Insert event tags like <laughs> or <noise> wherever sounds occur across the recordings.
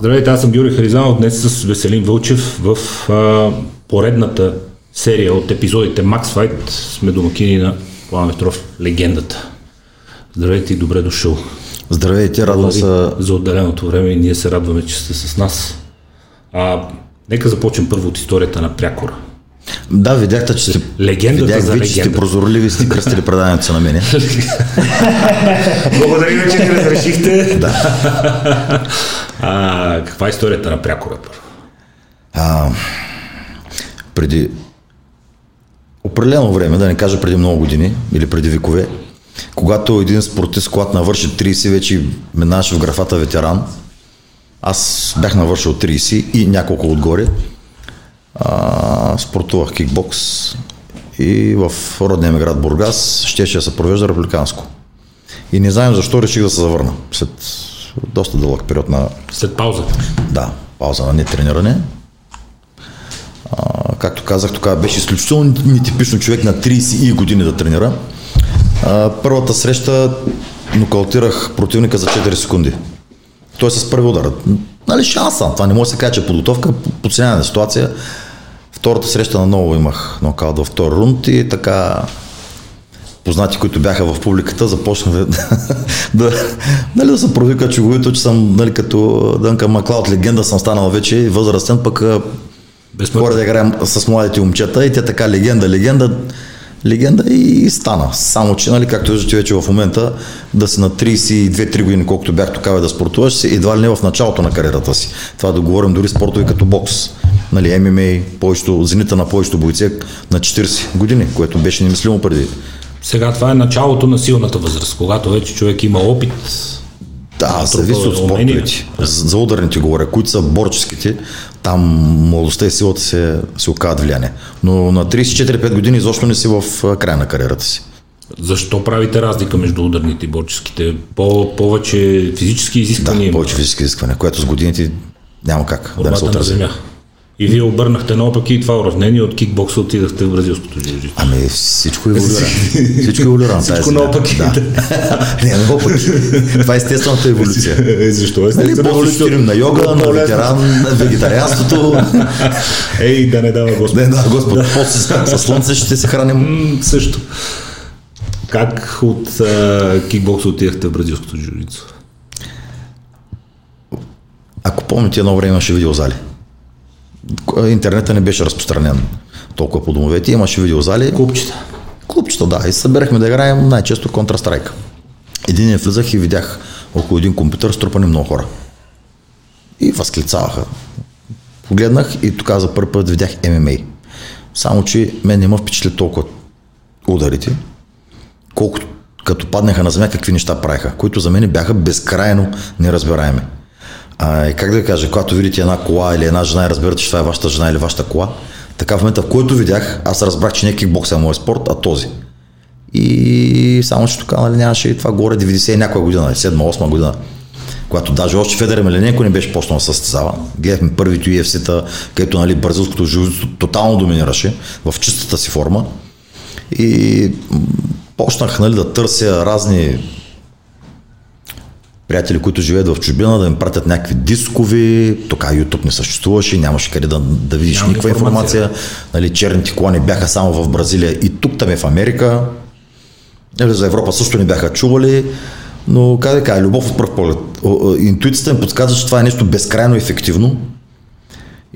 Здравейте, аз съм Георги Харизанов, днес с Веселин Вълчев в а, поредната серия от епизодите Max Fight сме домакини на Плана Петров, легендата. Здравейте и добре дошъл. Здравейте, радвам се. За отделеното време и ние се радваме, че сте с нас. А, нека започнем първо от историята на Прякора. Да, видяхте, че сте, Легендата видях, за ви, че сте прозорливи, сте кръстили преданието на мене. Благодаря ви, че ни разрешихте. да. А, каква е историята на Прякора първо? А, преди определено време, да не кажа преди много години или преди векове, когато един спортист, когато навърши 30, вече минаваше в графата ветеран, аз бях навършил 30 и няколко отгоре, а, спортувах кикбокс и в родния ми град Бургас щеше да се провежда републиканско. И не знаем защо реших да се завърна. След доста дълъг период на След паузата. да, пауза на нетрениране. А, както казах, тогава беше изключително нетипично човек на 30 и години да тренира. А, първата среща нокаутирах противника за 4 секунди. Той е с първи удар. Нали шанс. Това не може да се каже, че е подготовка, подценяване на ситуация. Втората среща наново имах нокаут във втори рунд и така познати, които бяха в публиката, започнаха да, <laughs> да, нали, да се провика чуговито, че съм нали, като Дънка Маклауд легенда съм станал вече възрастен, пък Безсмъртен. хора да играем с младите момчета и те така легенда, легенда, легенда и стана. Само, че, нали, както виждате вече в момента, да си на 32-3 години, колкото бях тогава да спортуваш, едва ли не в началото на кариерата си. Това да говорим дори спортови като бокс. Нали, ММА, повечето, зенита на повечето бойци е на 40 години, което беше немислимо преди Сега това е началото на силната възраст, когато вече човек има опит. Да, зависи от спортовете. За, за ударните говоря, които са борческите, там младостта и силата се, се оказват влияние. Но на 34-5 години изобщо не си в края на кариерата си. Защо правите разлика между ударните и борческите? По, повече физически изисквания Да, повече физически изисквания, което с годините няма как да не се Борбата на отрази. земя. И вие обърнахте наопаки и това уравнение от кикбокса отидахте в бразилското джиу Ами всичко еволюира. Всичко еволюира на тази Всичко наопаки. Да. <laughs> не, наопаки. Това е естествената еволюция. Е, Защо е Нали, ще стигнем на йога, на ветеран, на вегетарианството. <laughs> Ей, да не дава Господ. Не, да, Господ, после с, слънце ще се храним. Също. Как от кикбокса отидахте в бразилското джиу-джитсу? Ако помните, едно време имаше видеозали. Интернета не беше разпространен толкова по домовете. Имаше видеозали. Купчета. Клубчета, да. И се събирахме да играем най-често Counter-Strike. Един влизах и видях около един компютър струпани много хора. И възклицаваха. Погледнах и тогава за първи път видях ММА. Само, че мен не ме впечатли толкова ударите, колкото като паднаха на земя, какви неща правиха, които за мен бяха безкрайно неразбираеми. А, как да кажа, когато видите една кола или една жена и разбирате, че това е вашата жена или вашата кола, така в момента, в който видях, аз разбрах, че не кикбокс е моят спорт, а този. И само, че тук нали, нямаше и това горе 90 и някоя година, 7-8 година, когато даже още Федер Емелененко не беше почнал състезава. Гледахме първите UFC-та, където нали, бразилското жужито тотално доминираше в чистата си форма. И почнах нали, да търся разни приятели, които живеят в чужбина, да им пратят някакви дискови. Тока YouTube не съществуваше, нямаше къде да, да видиш Няма никаква информация. информация. Нали, черните колани бяха само в Бразилия и тук там е в Америка. Нали, за Европа също не бяха чували. Но, как да кажа, любов от пръв поглед. Интуицията ми подсказва, че това е нещо безкрайно ефективно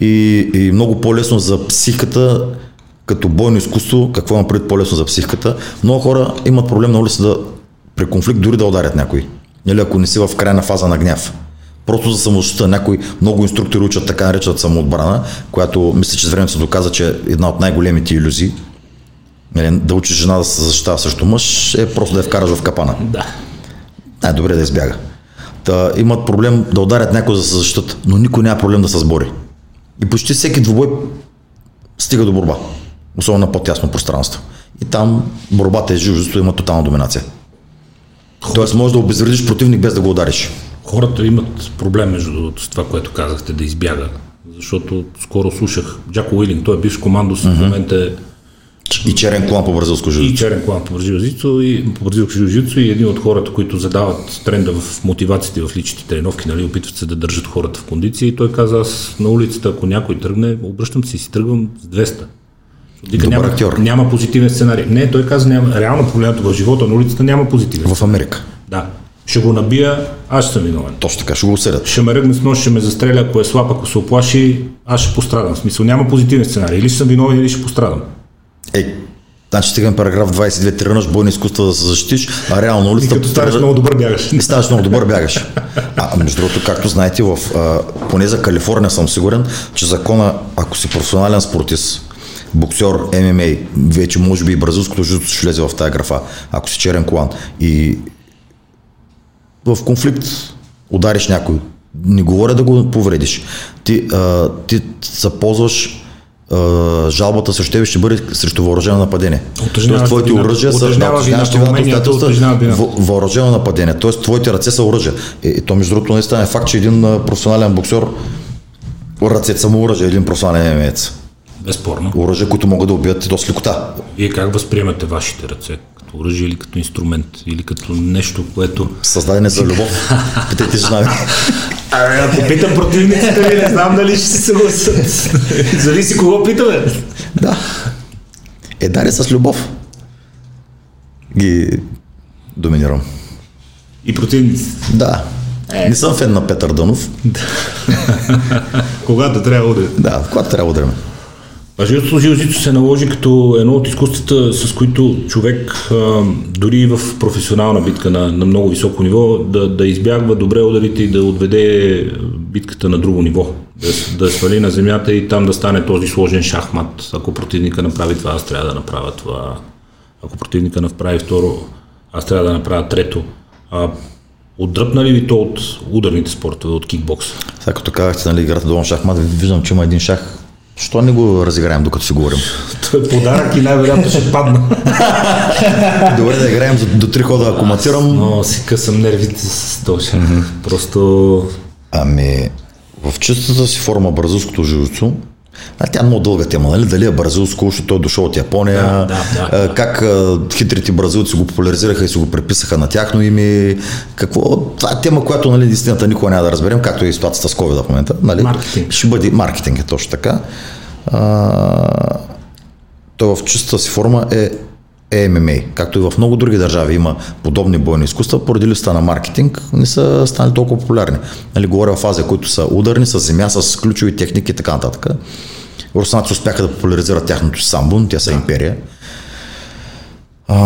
и, и много по-лесно за психиката, като бойно изкуство, какво има пред по-лесно за психиката. Много хора имат проблем на улица да при конфликт дори да ударят някой. Или ако не си в крайна фаза на гняв. Просто за самозащита. Някои много инструктори учат така наречената самоотбрана, която мисля, че с времето се доказа, че е една от най-големите иллюзии. Нали, Да учиш жена да се защитава срещу мъж е просто да я вкараш в капана Да. най-добре да избяга. Та, имат проблем да ударят някой за да се защитат, но никой няма проблем да се сбори. И почти всеки двубой стига до борба, особено на по-тясно пространство. И там борбата е живото има тотална доминация. Тоест можеш да обезвредиш противник без да го удариш. Хората имат проблем, между другото, с това, което казахте, да избяга. Защото скоро слушах Джако Уилинг, той е бивш командос, mm-hmm. в момента е И черен клан по бразилско и жужицу. черен клан по бразилско и по бразилско жужицу и един от хората, които задават тренда в мотивациите в личните тренировки, нали, опитват се да държат хората в кондиция и той каза, аз на улицата, ако някой тръгне, обръщам се и си тръгвам с 200. Вика, Добър няма, актьор. няма позитивен сценарий. Не, той каза, няма, реално погледнато в живота на улицата няма позитивен. В Америка. Да. Ще го набия, аз съм виновен. Точно така, ще го усетят. Ще ме ръгне с нож, ще ме застреля, ако е слаб, ако се оплаши, аз ще пострадам. В смисъл, няма позитивен сценарий. Или ще съм виновен, или ще пострадам. Е, значи стигаме параграф 22, тренираш бойни изкуства да се защитиш, а реално на И улицата... като станеш много добър бягаш. И ставаш много добър бягаш. А между другото, както знаете, в, а, поне за Калифорния съм сигурен, че закона, ако си професионален спортист, боксер, ММА, вече може би и бразилското жуто ще влезе в тази графа, ако си черен колан и в конфликт удариш някой, не говоря да го повредиш, ти, а, ти заползваш а, жалбата срещу тебе ще бъде срещу въоръжено нападение. Тоест твоите оръжия са въоръжено нападение. Тоест, твоите ръце са оръжие. И, и то, между другото, наистина е факт, че един професионален боксер ръцете са му оръжие, един професионален емец. Безспорно. Оръжия, които могат да убият до лекота. Вие как възприемате вашите ръце? Като оръжие или като инструмент? Или като нещо, което... Създадени за любов. <laughs> Питайте жена ми. Ами, ако питам противниците ви, не знам дали ще се съгласят. Зависи кого питаме. Да. Е, даре с любов. Ги доминирам. И противниците. Да. Не съм фен на Петър Дънов. <laughs> Когато трябва да... Да, когато трябва да удряме. А жилото жилзито се наложи като едно от изкуствата, с които човек дори в професионална битка на, на много високо ниво да, да избягва добре ударите и да отведе битката на друго ниво. Да, да свали на земята и там да стане този сложен шахмат. Ако противника направи това, аз трябва да направя това. Ако противника направи второ, аз трябва да направя трето. А, отдръпна ли ви то от ударните спортове, от кикбокса? Сега като казахте, нали, играта долу шахмат, виждам, че има един шах. Що не го разиграем, докато си говорим? <laughs> Той е подарък и най-вероятно ще падна. <laughs> Добре да играем за, до три хода, ако матирам. Но си късам нервите с този. Просто Ами, в чистата си форма бразилското жужицу, а тя е много дълга тема, нали? Дали е бразилско, защото той е дошъл от Япония, Да, да, да. а, как хитрите бразилци го популяризираха и си го преписаха на тяхно име, какво, това е тема, която нали, истината никога няма да разберем, както и ситуацията с COVID в момента. Нали? Маркетинг. Ще бъде маркетинг е точно така. А, той в чистата си форма е е ММА. Както и в много други държави има подобни бойни изкуства, поради листа на маркетинг не са станали толкова популярни. Нали, говоря в Азия, които са ударни, с земя, с ключови техники и така нататък. Руснаци успяха да популяризират тяхното самбун, тя са империя. А,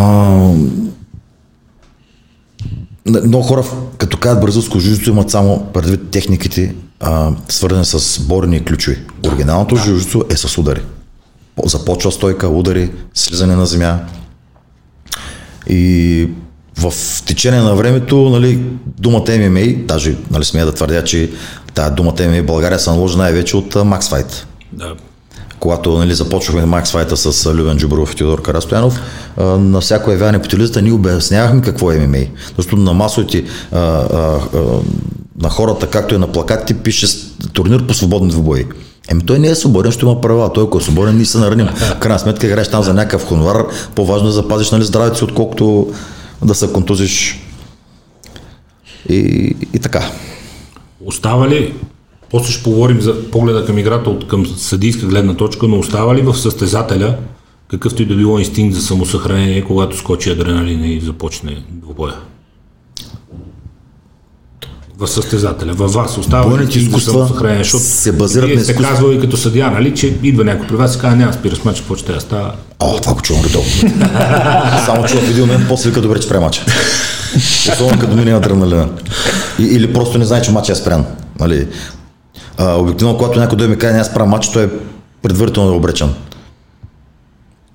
много хора, като казват бразилско жужицу, имат само предвид техниките, а, свързани с борени и ключови. Оригиналното да. жужицу е с удари. По- Започва стойка, удари, слизане на земя. И в течение на времето, нали, думата MMA, даже нали, смея да твърдя, че тази думата MMA в България се наложи най-вече от Max Fight да, когато нали, започвахме Макс Файта с Любен Джубаров и Теодор Карастоянов, на всяко явяване по телевизията ние обяснявахме какво е ММА. Защото на масовите а, а, а, на хората, както и на плакатите, пише турнир по свободни двубои. Еми той не е свободен, ще има права. Той ако е свободен, ние се нараним. В крайна сметка играеш там за някакъв хонорар. По-важно е да запазиш нали, здравето си, отколкото да се контузиш. И, и така. Остава ли, после ще поговорим за погледа към играта от към съдийска гледна точка, но остава ли в състезателя какъвто и да било инстинкт за самосъхранение, когато скочи адреналин и започне двубоя? В състезателя, във вас остава Бойните изкуства самосъхранение, защото се базират на изкуство. казвали като съдия, нали, че идва някой при вас и казва, няма спира с матч, какво ще да става. О, това го чувам редовно. <laughs> Само че в един момент после вика добре, спре мача. Особено като мине адреналина. И, или просто не знае, че мача е спрян. Нали? А, обикновено, когато някой дойде ми каже, не спра матч, той е предварително обречен.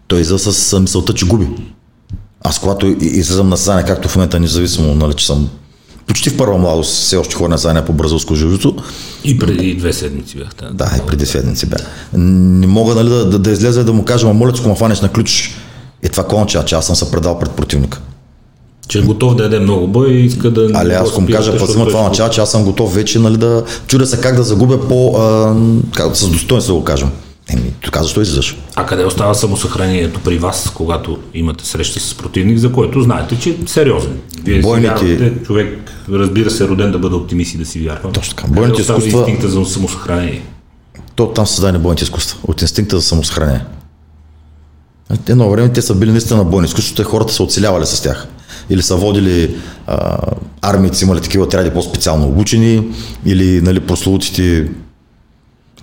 Той излиза с мисълта, че губи. Аз когато и- излизам на състезание, както в момента, независимо, нали, че съм почти в първа младост, все още хора на състезание по бразилско жужицу, И преди две седмици бяхте. да, и преди седмици бях. Не мога нали, да, да, да излезе и да му кажа, ма моля, че ме фанеш на ключ. Е това конча, че аз съм се предал пред противника. Че е готов да яде много бой и иска да... го аз му кажа, пазима той това начало, че аз съм готов вече нали, да чудя се как да загубя по, а, как, с достоинство да го кажем. Еми, така защо излизаш? А къде остава самосъхранението при вас, когато имате среща с противник, за който знаете, че е сериозен? Вие Бойните- си вярвате, човек, разбира се, роден да бъде оптимист и да си вярва. Точно така. Къде Бойните остава изкуства- инстинкта за самосъхранение. То там са създадени бойните изкуства, от инстинкта за самосъхранение. Едно време те са били наистина на бойни изкуства, хората са оцелявали с тях. Или са водили а, са имали такива отряди по-специално обучени, или нали, прословутите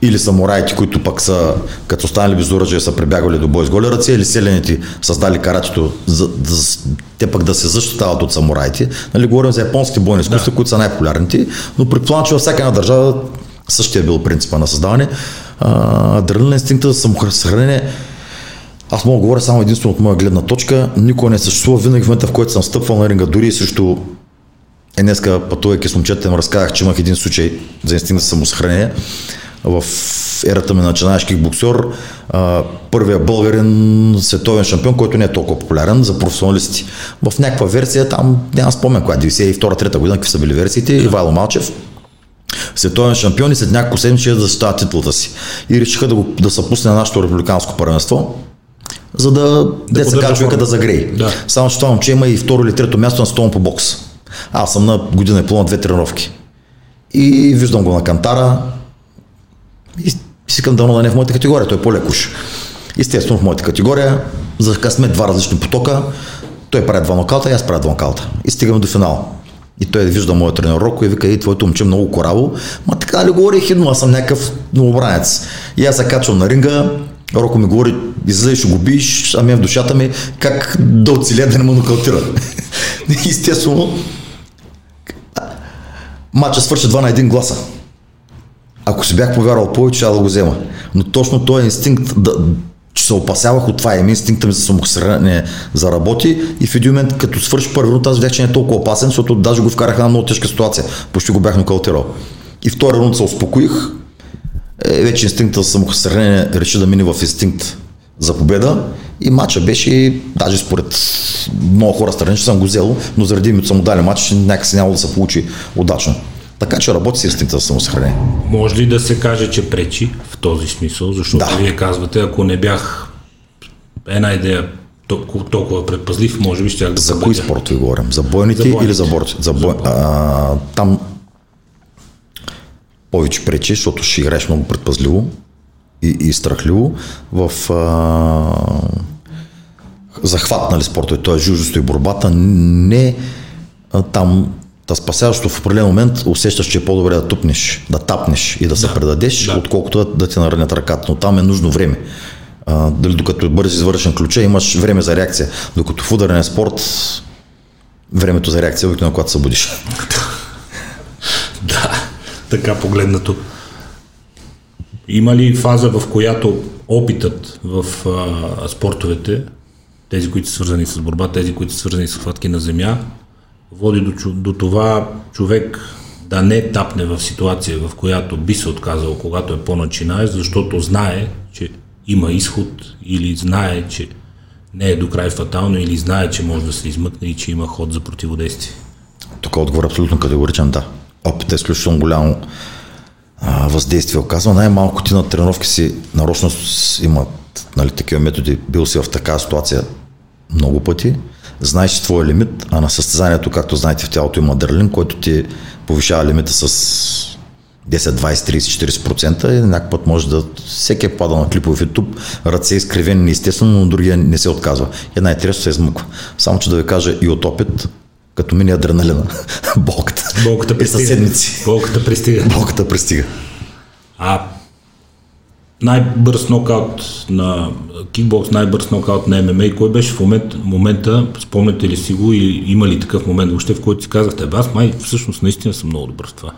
или самураите, които пък са, като станали без оръжие, са прибягвали до бой с голи ръце, или селените създали каратето, за, за, те пък да се защитават от самураите. Нали, говорим за японските бойни изкуства, да. които са най-популярните, но предполагам, че във всяка една държава същия е бил принципа на създаване. Адреналин инстинкта за самосъхранение аз мога да говоря само единствено от моя гледна точка. Никога не съществува. Винаги в момента, в който съм стъпвал на ринга, дори и срещу е, днеска пътувайки с момчета, им разказах, че имах един случай за инстинкт за самосъхранение. В ерата ми на начинаеш кикбоксер, а, първия българин световен шампион, който не е толкова популярен за професионалисти. В някаква версия, там няма спомен коя, 92-3 година, какви са били версиите, Ивайло Малчев, световен шампион и след няколко седмици да защитава титлата си. И решиха да, го, да се пусне на нашето републиканско първенство, за да, да де се поддържа каже човека да загрее. Да. Само, че това момче има и второ или трето място на столно по бокс. Аз съм на година и половина две тренировки. И виждам го на кантара и и си към дано да не е в моята категория, той е по-лекош. Естествено в моята категория, за късмет два различни потока, той прави два нокаута и аз правя два нокаута. И стигаме до финал. И той вижда моят тренер и вика, и твоето момче е много кораво. Ма така ли говори хидно, аз съм някакъв новобранец. И аз се качвам на ринга, Роко ми говори, ще го биеш, ами в душата ми, как да оцеля да не му нокаутира. <laughs> Естествено, матча свърши 2 на 1 гласа. Ако си бях повярвал повече, ще да го взема. Но точно този инстинкт, да, че се опасявах от това, им инстинкта ми за самосъхранение заработи и в един момент, като свърши първи рунд, аз видях, че не е толкова опасен, защото даже го вкараха на много тежка ситуация. Почти го бях нокаутирал. И втори рунд се успокоих. Е, вече инстинкта за самосъхранение реши да мине в инстинкт за победа. И матча беше, даже според много хора страни, че съм го взел, но заради името съм му дали матч, някакси няма да се получи удачно. Така че работи с инстинкта за самосъхранение. Може ли да се каже, че пречи в този смисъл? Защото Да. вие казвате, ако не бях една идея толкова, толкова предпазлив, може би ще да За кои спортове говорим? За бойните, За бойните. или за борците? За бой... а, там повече пречи, защото ще играеш много предпазливо и, и страхливо. В а, захват, нали, спортове, т.е. жуждото и борбата, не а, там да спасяващо в определен момент усещаш, че е по-добре да тупнеш, да тапнеш и да, се предадеш, да. отколкото да, да ти наранят ръката. Но там е нужно време. А, дали докато бързи извършен ключа, имаш време за реакция. Докато в ударен спорт, времето за реакция е обикновено, когато се будиш. Да, така погледнато. Има ли фаза, в която опитът в а, спортовете, тези, които са свързани с борба, тези, които са свързани с хватки на земя, води до, до това човек да не тапне в ситуация, в която би се отказал, когато е по-начинаеш, защото знае, че има изход или знае, че не е до край фатално или знае, че може да се измъкне и че има ход за противодействие. Тук отговор е абсолютно категоричен да. Опит е изключително голямо а, въздействие оказва. Най-малко ти на тренировки си нарочно имат нали, такива методи. Бил си в такава ситуация много пъти. Знаеш си твоя лимит, а на състезанието, както знаете в тялото има адреналин, който ти повишава лимита с 10, 20, 30, 40% и някакъв път може да... Всеки е падал на клипове в YouTube, ръце изкривени неестествено, но другия не се отказва. И най-интересно се измъква. Само, че да ви кажа и от опит, като мини адреналина, <laughs> болката. Болката със пристига. Болката пристига. Болката пристига. А най-бърз нокаут на кикбокс, най-бърз нокаут на ММА, и кой беше в момент, момента, спомняте ли си го и има ли такъв момент въобще, в който си казахте, «Бе, аз май всъщност наистина съм много добър в това.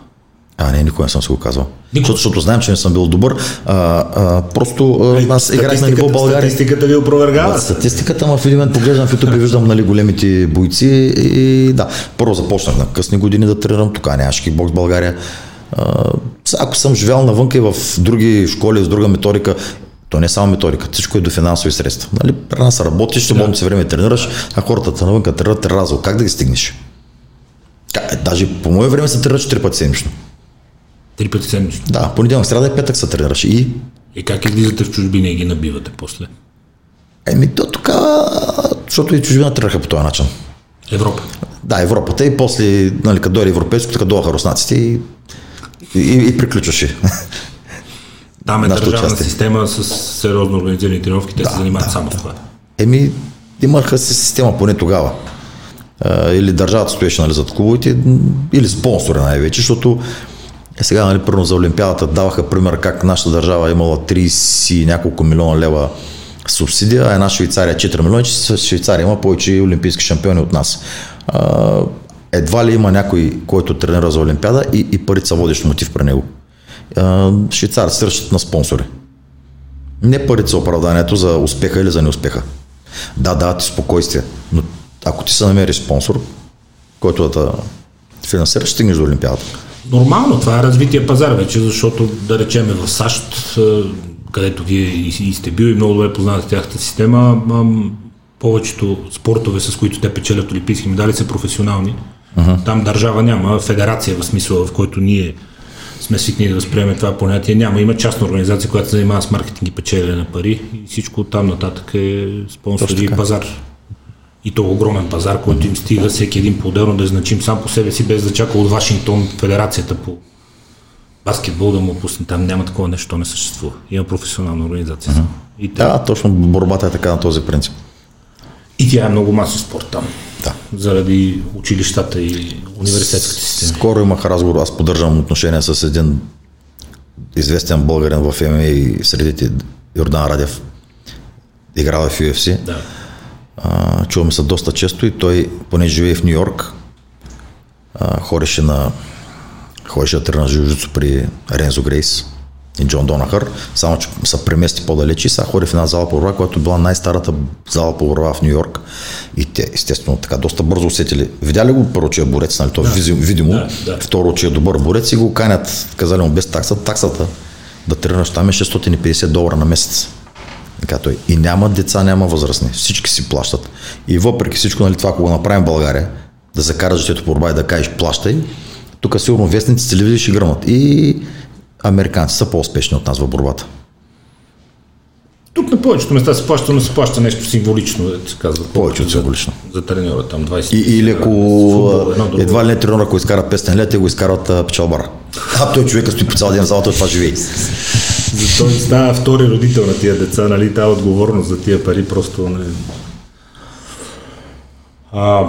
А, не, никога не съм си го. Никога. Защото, защото знаем, че не съм бил добър. А, а, просто а, аз играх на ниво България. Статистиката ви опровергава. Да, статистиката, ма в един момент поглеждам в YouTube и виждам нали, големите бойци и да, първо започнах на късни години да тренирам, тук нямаше кикбокс България. Ако съм живял навънка и в други школи с друга методика, то не е само методика, всичко е до финансови средства. Нали, при нас работиш, свободно си време тренираш, а хората са навънка тренират три раза. Как да ги стигнеш? Е, Даже по мое време се тренираш три пъти седмично. Три пъти седмично. Да, понеделник, сряда и петък се тренираш. И И как излизате в чужбина и ги набивате после? Еми, то тогава, защото и чужбина тръгнаха по този начин. Европа. Да, Европата и после, нали, като дойде европейско, така дойдоха руснаците и, и, и приключваше. <laughs> Там е държавна участие. система с сериозно организирани тренировки, те се занимават само с това. Еми, имаха си система поне тогава. Или държавата стоеше нали, зад клубовете, или спонсори най-вече, защото е сега, нали, първо за Олимпиадата даваха пример как нашата държава е имала 30 и няколко милиона лева субсидия, а една Швейцария 4 милиона, че Швейцария има повече олимпийски шампиони от нас. Едва ли има някой, който тренира за Олимпиада и, и парите са водещ мотив при него. Швейцарците ръщат на спонсори. Не парите за оправданието за успеха или за неуспеха. Да, дават ти спокойствие, но ако ти се намериш спонсор, който да те финансира, ще стигнеш до Олимпиадата. Нормално, това е развитие пазар вече, защото да речеме в САЩ, където вие и, сте бил и много добре познавате тяхната система, повечето спортове, с които те печелят олимпийски медали, са професионални. Uh-huh. Там държава няма, федерация в смисъла, в който ние сме свикнали да възприемем това понятие. Няма, има частна организация, която се занимава с маркетинг и печелене на пари и всичко от там нататък е спонсори и пазар. И то огромен пазар, който им стига всеки един по-отделно да е значим сам по себе си, без да чака от Вашингтон федерацията по баскетбол да му пусне. Там няма такова нещо, то не съществува. Има професионална организация. Uh-huh. И, те, Да, точно борбата е така на този принцип. и тя е много масов спорт там. Да. Заради училищата и университетската система. Скоро имах разговор, аз поддържам отношения с един известен българин в ММА и средите Йордан Радев. Играл е в UFC. Да. А, чуваме се доста често и той, понеже живее в Нью Йорк, ходеше на ходеше да тренира жужицу при Рензо Грейс и Джон Донахър, само че се премести по-далеч и сега ходи в една зала по борба, която била най-старата зала по борба в Нью Йорк. И те, естествено, така доста бързо усетили. Видя ли го първо, че е борец, нали? То да. видимо. Да, да. Второ, че е добър борец и го канят, казали му без такса, таксата да тренираш там е 650 долара на месец. Така той. И няма деца, няма възрастни. Всички си плащат. И въпреки всичко, нали, това, ако го направим в България, да закараш детето по борба и да кажеш плащай, тук сигурно вестници, телевизии ще гръмат. И американци са по-успешни от нас в борбата. Тук на повечето места се плаща, но се плаща нещо символично, да се казва. Повече от За- символично. За треньора там 20. И, или ако Футбол, едва ли не тренер, ако изкара 500 лет, те го изкарват а, печалбара. А той човека стои по цял ден в залата, това живее. За той става втори родител на тия деца, нали? Тая отговорност за тия пари просто не... А,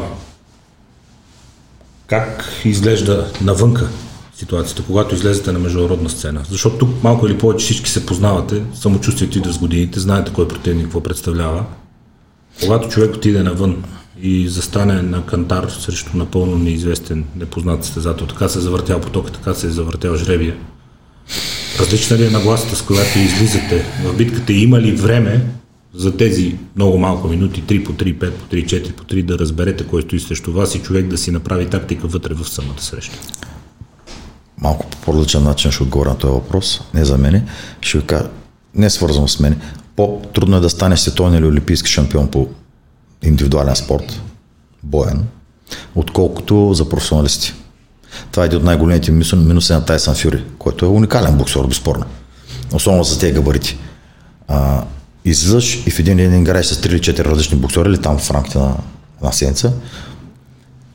как изглежда навънка ситуацията, когато излезете на международна сцена? Защото тук малко или повече всички се познавате, самочувствието идва с годините, знаете кой противник какво представлява. Когато човек отиде навън и застане на кантар срещу напълно неизвестен, непознат състезател, така се е завъртял потока, така се е завъртял жребия, Различна ли е нагласата, с която излизате в битката? Има ли време за тези много малко минути, 3 по 3, 5 по 3, 4 по 3, да разберете кой стои срещу вас и човек да си направи тактика вътре в самата среща? Малко по по-различен начин ще отговоря на този въпрос, не за мене. Ще ви кажа, не е свързано с мен. По-трудно е да станеш световен или олимпийски шампион по индивидуален спорт, боен, отколкото за професионалисти. Това е един от най-големите минуси, на Тайсън Фюри, който е уникален боксер, безспорно. Особено за тези габарити. А, излизаш и в един ден играеш с 3 или 4 различни боксери или там в рамките на една седмица,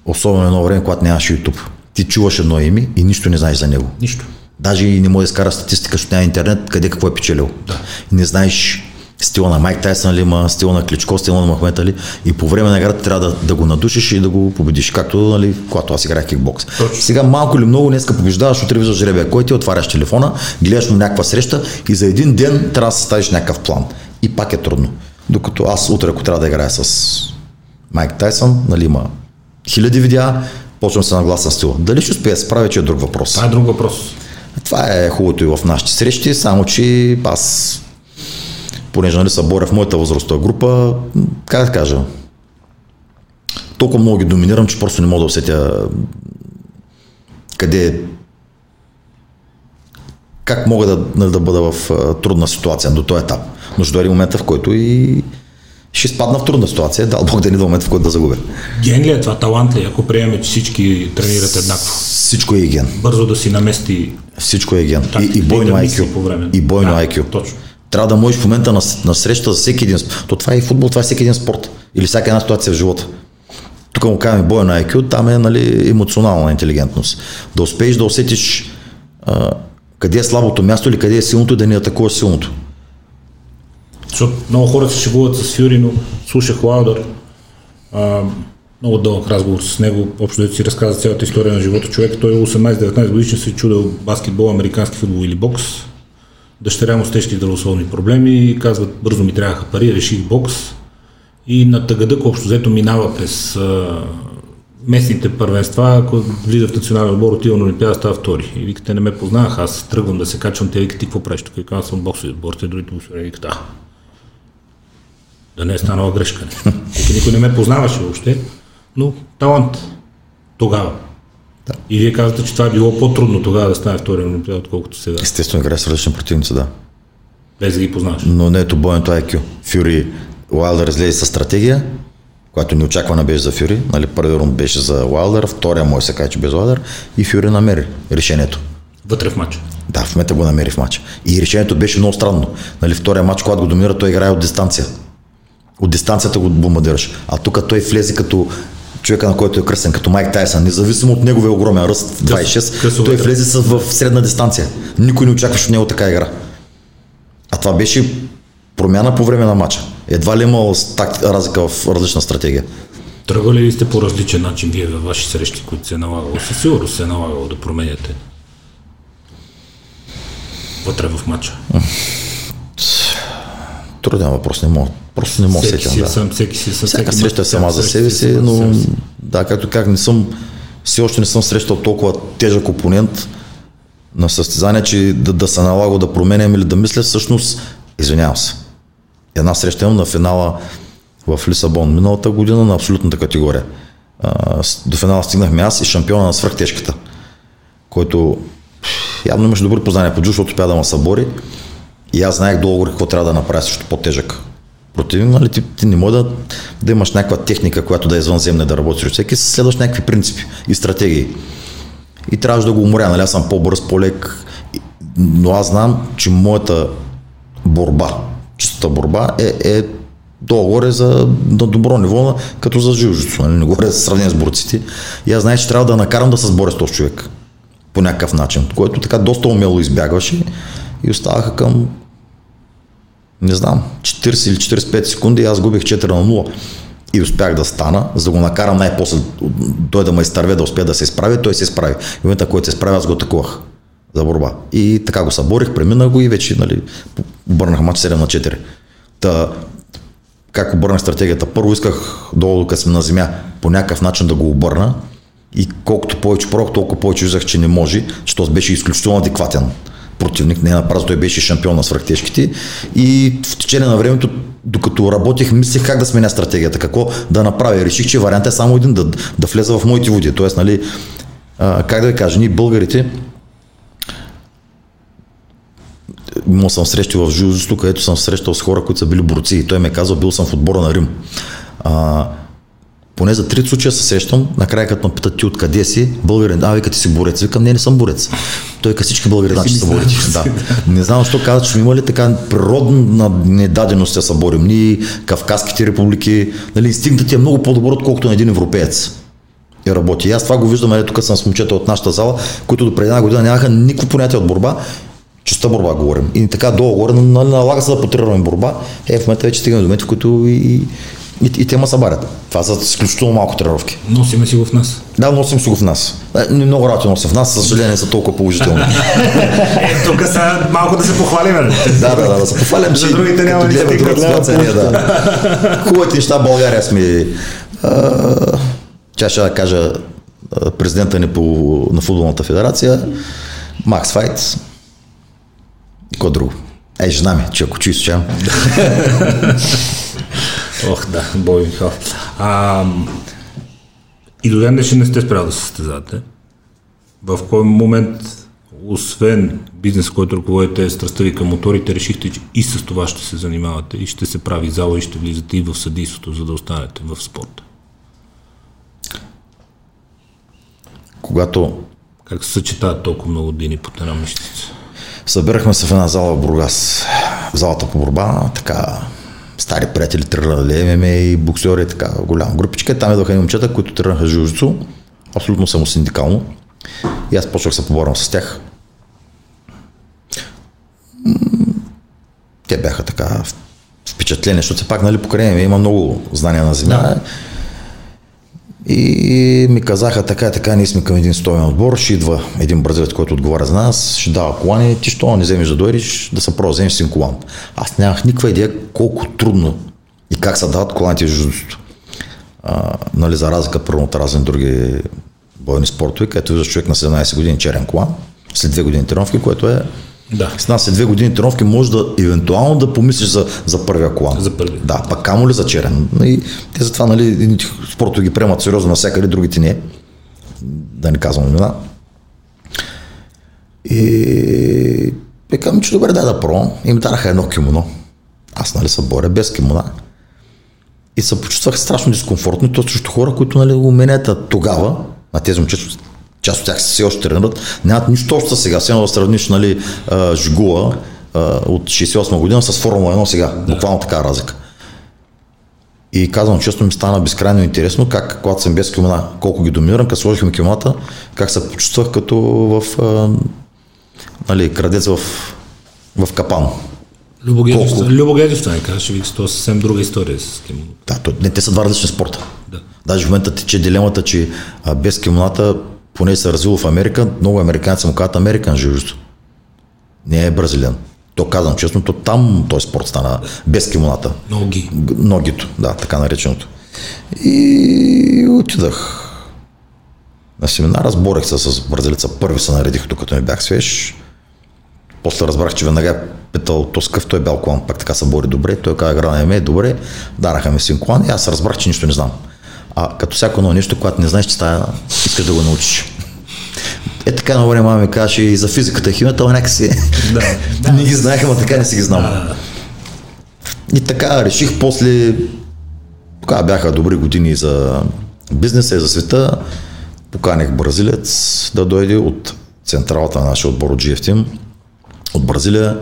особено едно време, когато нямаше YouTube. Ти чуваш едно име и нищо не знаеш за него. Нищо. Даже и не може да изкара статистика, защото няма интернет, къде какво е печелил. Да. Не знаеш стила на Майк Тайсън ли има, стила на Кличко, стила на Махмета ли. И по време на играта трябва да, да го надушиш и да го победиш, както нали, когато аз играх кикбокс. Точно. Сега малко или много днеска побеждаваш, утре виждаш жребия. Кой ти отваряш телефона, гледаш му някаква среща и за един ден трябва да съставиш някакъв план. И пак е трудно. Докато аз утре, ако трябва да играя с Майк Тайсън, нали има хиляди видеа, почвам се нагласа стила. Дали ще успея да се справя, че е друг въпрос. Това е друг въпрос. Това е хубавото и в нашите срещи, само че аз, понеже нали, се боря в моята възрастова група, как да кажа, толкова много ги доминирам, че просто не мога да усетя къде как мога да, нали, да бъда в трудна ситуация до този етап. Но ще дойде момента, в който и ще изпадна в трудна ситуация, дал Бог да ни до момент, в който да загубя. Ген ли е това? Талант ли? е, Ако приеме, че всички тренират еднакво. Всичко е ген. Бързо да си намести Всичко е ген. Так, И, и бойно да IQ. И бойно Да, IQ. точно. Трябва да можеш в момента на, на среща за всеки един. То това е и футбол, това е всеки един спорт. Или всяка една ситуация в живота. Тук му казваме бойно IQ, там е нали, емоционална интелигентност. Да успееш да усетиш а, къде е слабото място или къде е силното и да не атакуваш силното. Защото много хора се шегуват с Фюри, но слушах Лаудър. Много дълъг разговор с него. Общо да си разказа цялата история на живота човек. Той е 18-19 годишен, се чудил баскетбол, американски футбол или бокс. Дъщеря му с тежки здравословни проблеми казват, бързо ми трябваха пари, реших бокс. И на Тагадък общо взето минава през а, местните първенства, ако влиза в национален отбор, отива на Олимпиада, става втори. И вика, те не ме познаваха, аз тръгвам да се качвам, те викат, какво правиш тук? И съм боксови отбор, те другите се викат, да. Не е станала грешка. Тук никой не ме познаваше въобще, но талант тогава. Да. И вие казвате, че това е било по-трудно тогава да стане втори Олимпиада, отколкото сега. Естествено, играе с различни противници, да. Без да ги познаваш. но не ето бойното IQ. Фюри Уайлдър излезе с стратегия, която неочаквана беше за Фюри. Нали, първи рунд беше за Уайлдър, втория може се каже, че без Уайлдър и Фюри намери решението. Вътре в матча. Да, в момента го намери в матча. И решението беше много странно. Нали, втория матч, когато го доминира, той играе от дистанция. От дистанцията го бомбардираш. А тук той влезе като човека, на който е кръстен, като Майк Тайсън, независимо от неговия огромен ръст, 26, късо той влезе с, в средна дистанция. Никой не очакваше от него така игра. А това беше промяна по време на матча. Едва ли е имал так, разлика в различна стратегия. Тръгвали ли сте по различен начин вие във ваши срещи, които се е налагало? Със сигурност се е налагало да променяте. Вътре в матча. Труден въпрос, не мога. Просто не мога да Всеки сетям. си е Да. сам, всеки си е сам. Всяка всеки среща е сама за себе си, е сама но себе си. да, както как не съм, все още не съм срещал толкова тежък опонент на състезание, че да, да се налага да променям или да мисля, всъщност, извинявам се. Една среща имам на финала в Лисабон миналата година на абсолютната категория. А, до финала стигнахме аз и шампиона на свръхтежката, който явно имаше добри познания по джу, защото успя да ме събори. И аз знаех долу какво трябва да направя също по-тежък. Противник, нали, ти, ти не може да, да имаш някаква техника, която да е извънземна да работи срещу всеки, следваш някакви принципи и стратегии. И трябваше да го уморя, нали, аз съм по-бърз, по-лек, но аз знам, че моята борба, чистата борба е, е долу-горе за, на добро ниво, като за жилжицу, нали, не горе за сравнение с борците. И аз знаех, че трябва да накарам да се сборя с този човек по някакъв начин, който така доста умело избягваше и оставаха към не знам, 40 или 45 секунди и аз губих 4 на 0 и успях да стана, за да го накарам най-после той да ме изтърве, да успее да се изправи, той се изправи. В момента, който се изправи, аз го атакувах за борба. И така го съборих, преминах го и вече нали, обърнах матч 7 на 4. Та, как обърнах стратегията? Първо исках долу, докато сме на земя, по някакъв начин да го обърна и колкото повече пробвах, толкова повече виждах, че не може, този беше изключително адекватен противник, не е на празно, той беше шампион на свръхтежките и в течение на времето, докато работех, мислех как да сменя стратегията, какво да направя. Реших, че вариант е само един, да, да влеза в моите води. Тоест, нали, а, как да ви кажа, ние българите, имал съм срещи в Жужито, където съм срещал с хора, които са били борци и той ме е казал, бил съм в отбора на Рим. А, поне за три случая се срещам, накрая като ме питат ти откъде си, българин, а вика ти си борец, викам не, не съм борец. Той ка всички българи значи са борци. Да. Не знам защо казват, че сме имали така природна недаденост да се борим. Ние, Кавказските републики, нали, инстинктът ти е много по-добър, отколкото на един европеец и работи. И аз това го виждам, нали, тук съм с момчета от нашата зала, които до преди една година нямаха никакво понятие от борба, чиста борба говорим. И така долу горе, нали, налага се да потренираме борба. Е, в момента вече стигаме до моменти, в които и, и, и те ма събарят. Това са изключително малко тренировки. Носиме си го в нас. Да, носим си го в нас. Е, не много работи нося в нас, съжаление са толкова положителни. <laughs> Е, тук са малко да се похвалим. да, да, да, да се похвалям, че другите няма като гледаме друга ситуация, да. Хубавите неща в България сме. Тя ще да кажа президента ни по, на футболната федерация, Макс Файт. Кой друго? Ей, жена ми, че ако чуй случайно. <laughs> Ох, да, Михайлов. А, и до ден днешен не сте спрял да се състезавате. В кой момент освен бизнес, който ръководите страстта към моторите, решихте, че и с това ще се занимавате и ще се прави зала и ще влизате и в съдийството, за да останете в спорта? Когато Как се съчетават толкова много години под една мишница? Събирахме се в една зала в Бургас, в залата по борба, така стари приятели тренирали ММА и боксери, така голяма групичка. Там идваха и момчета, които тренираха жужицу, абсолютно самосиндикално. И аз почнах се поборвам с тях. Те бяха така впечатлени, защото все пак нали, покрай има много знания на земя. Да. И ми казаха така така, ние сме към един стоен отбор, ще идва един бразилец, който отговаря за нас, ще дава колани, ти що не вземеш да дойдеш, да се пробва, вземеш си колан. Аз нямах никаква идея колко трудно и как се дават коланите в жуждото. А, нали, за разлика първо от разни други бойни спортове, където виждаш човек на 17 години черен колан, след две години тренировки, което е Да. с нас след две години тренировки може да евентуално да помислиш за, за първия колан. За първия. Да, пък камо ли за черен. И те затова, нали, спортове ги приемат сериозно навсякъде, другите не. Да не казвам имена. И викам, че добре, дай да пробвам. И ми дараха едно кимоно. Аз, нали, се боря без кимона. И се почувствах страшно дискомфортно, то срещу хора, които нали, уменията тогава, на тези момчета, част от тях се все още тренират, нямат нищо общо сега. Сега да сравниш нали, Жигула от 68 година с Формула 1 сега. Да. Буквално така разлика. И казвам честно, ми стана безкрайно интересно как, когато съм без кимона, колко ги доминирам, като сложихме кимоната, как се почувствах като в а, нали, крадец в, в капан. Любо Гедев, Колко? Любо Гедев стане, казваше, вика, това е съвсем друга история с ким. Да, то, не, те са два различни спорта. Да. Даже в момента тече дилемата, че а, без кимоната, поне се е развило в Америка, много американци му казват Американ жужито. Не е бразилен. То казвам честно, то там този спорт стана без кимоната. Ноги. Ногито, да, така нареченото. И отидах на семинар, сборех се с бразилеца. Първи се наредих, докато ми бях свеж. После разбрах, че веднага е питал то с какъв той е бял клан, пак така се бори добре. Той каза, игра на ме добре, дараха ми син клан и аз разбрах, че нищо не знам. А като всяко едно нещо, когато не знаеш, че стая, искаш да го научиш. Е така едно време мама ми казваше и за физиката и химията, ама някакси <laughs> Да. <laughs> не ги знаех, ама така не си ги знам. И така реших после, тогава бяха добри години за бизнеса и за света, поканих бразилец да дойде от централата на нашия отбор от GF Team, от Бразилия.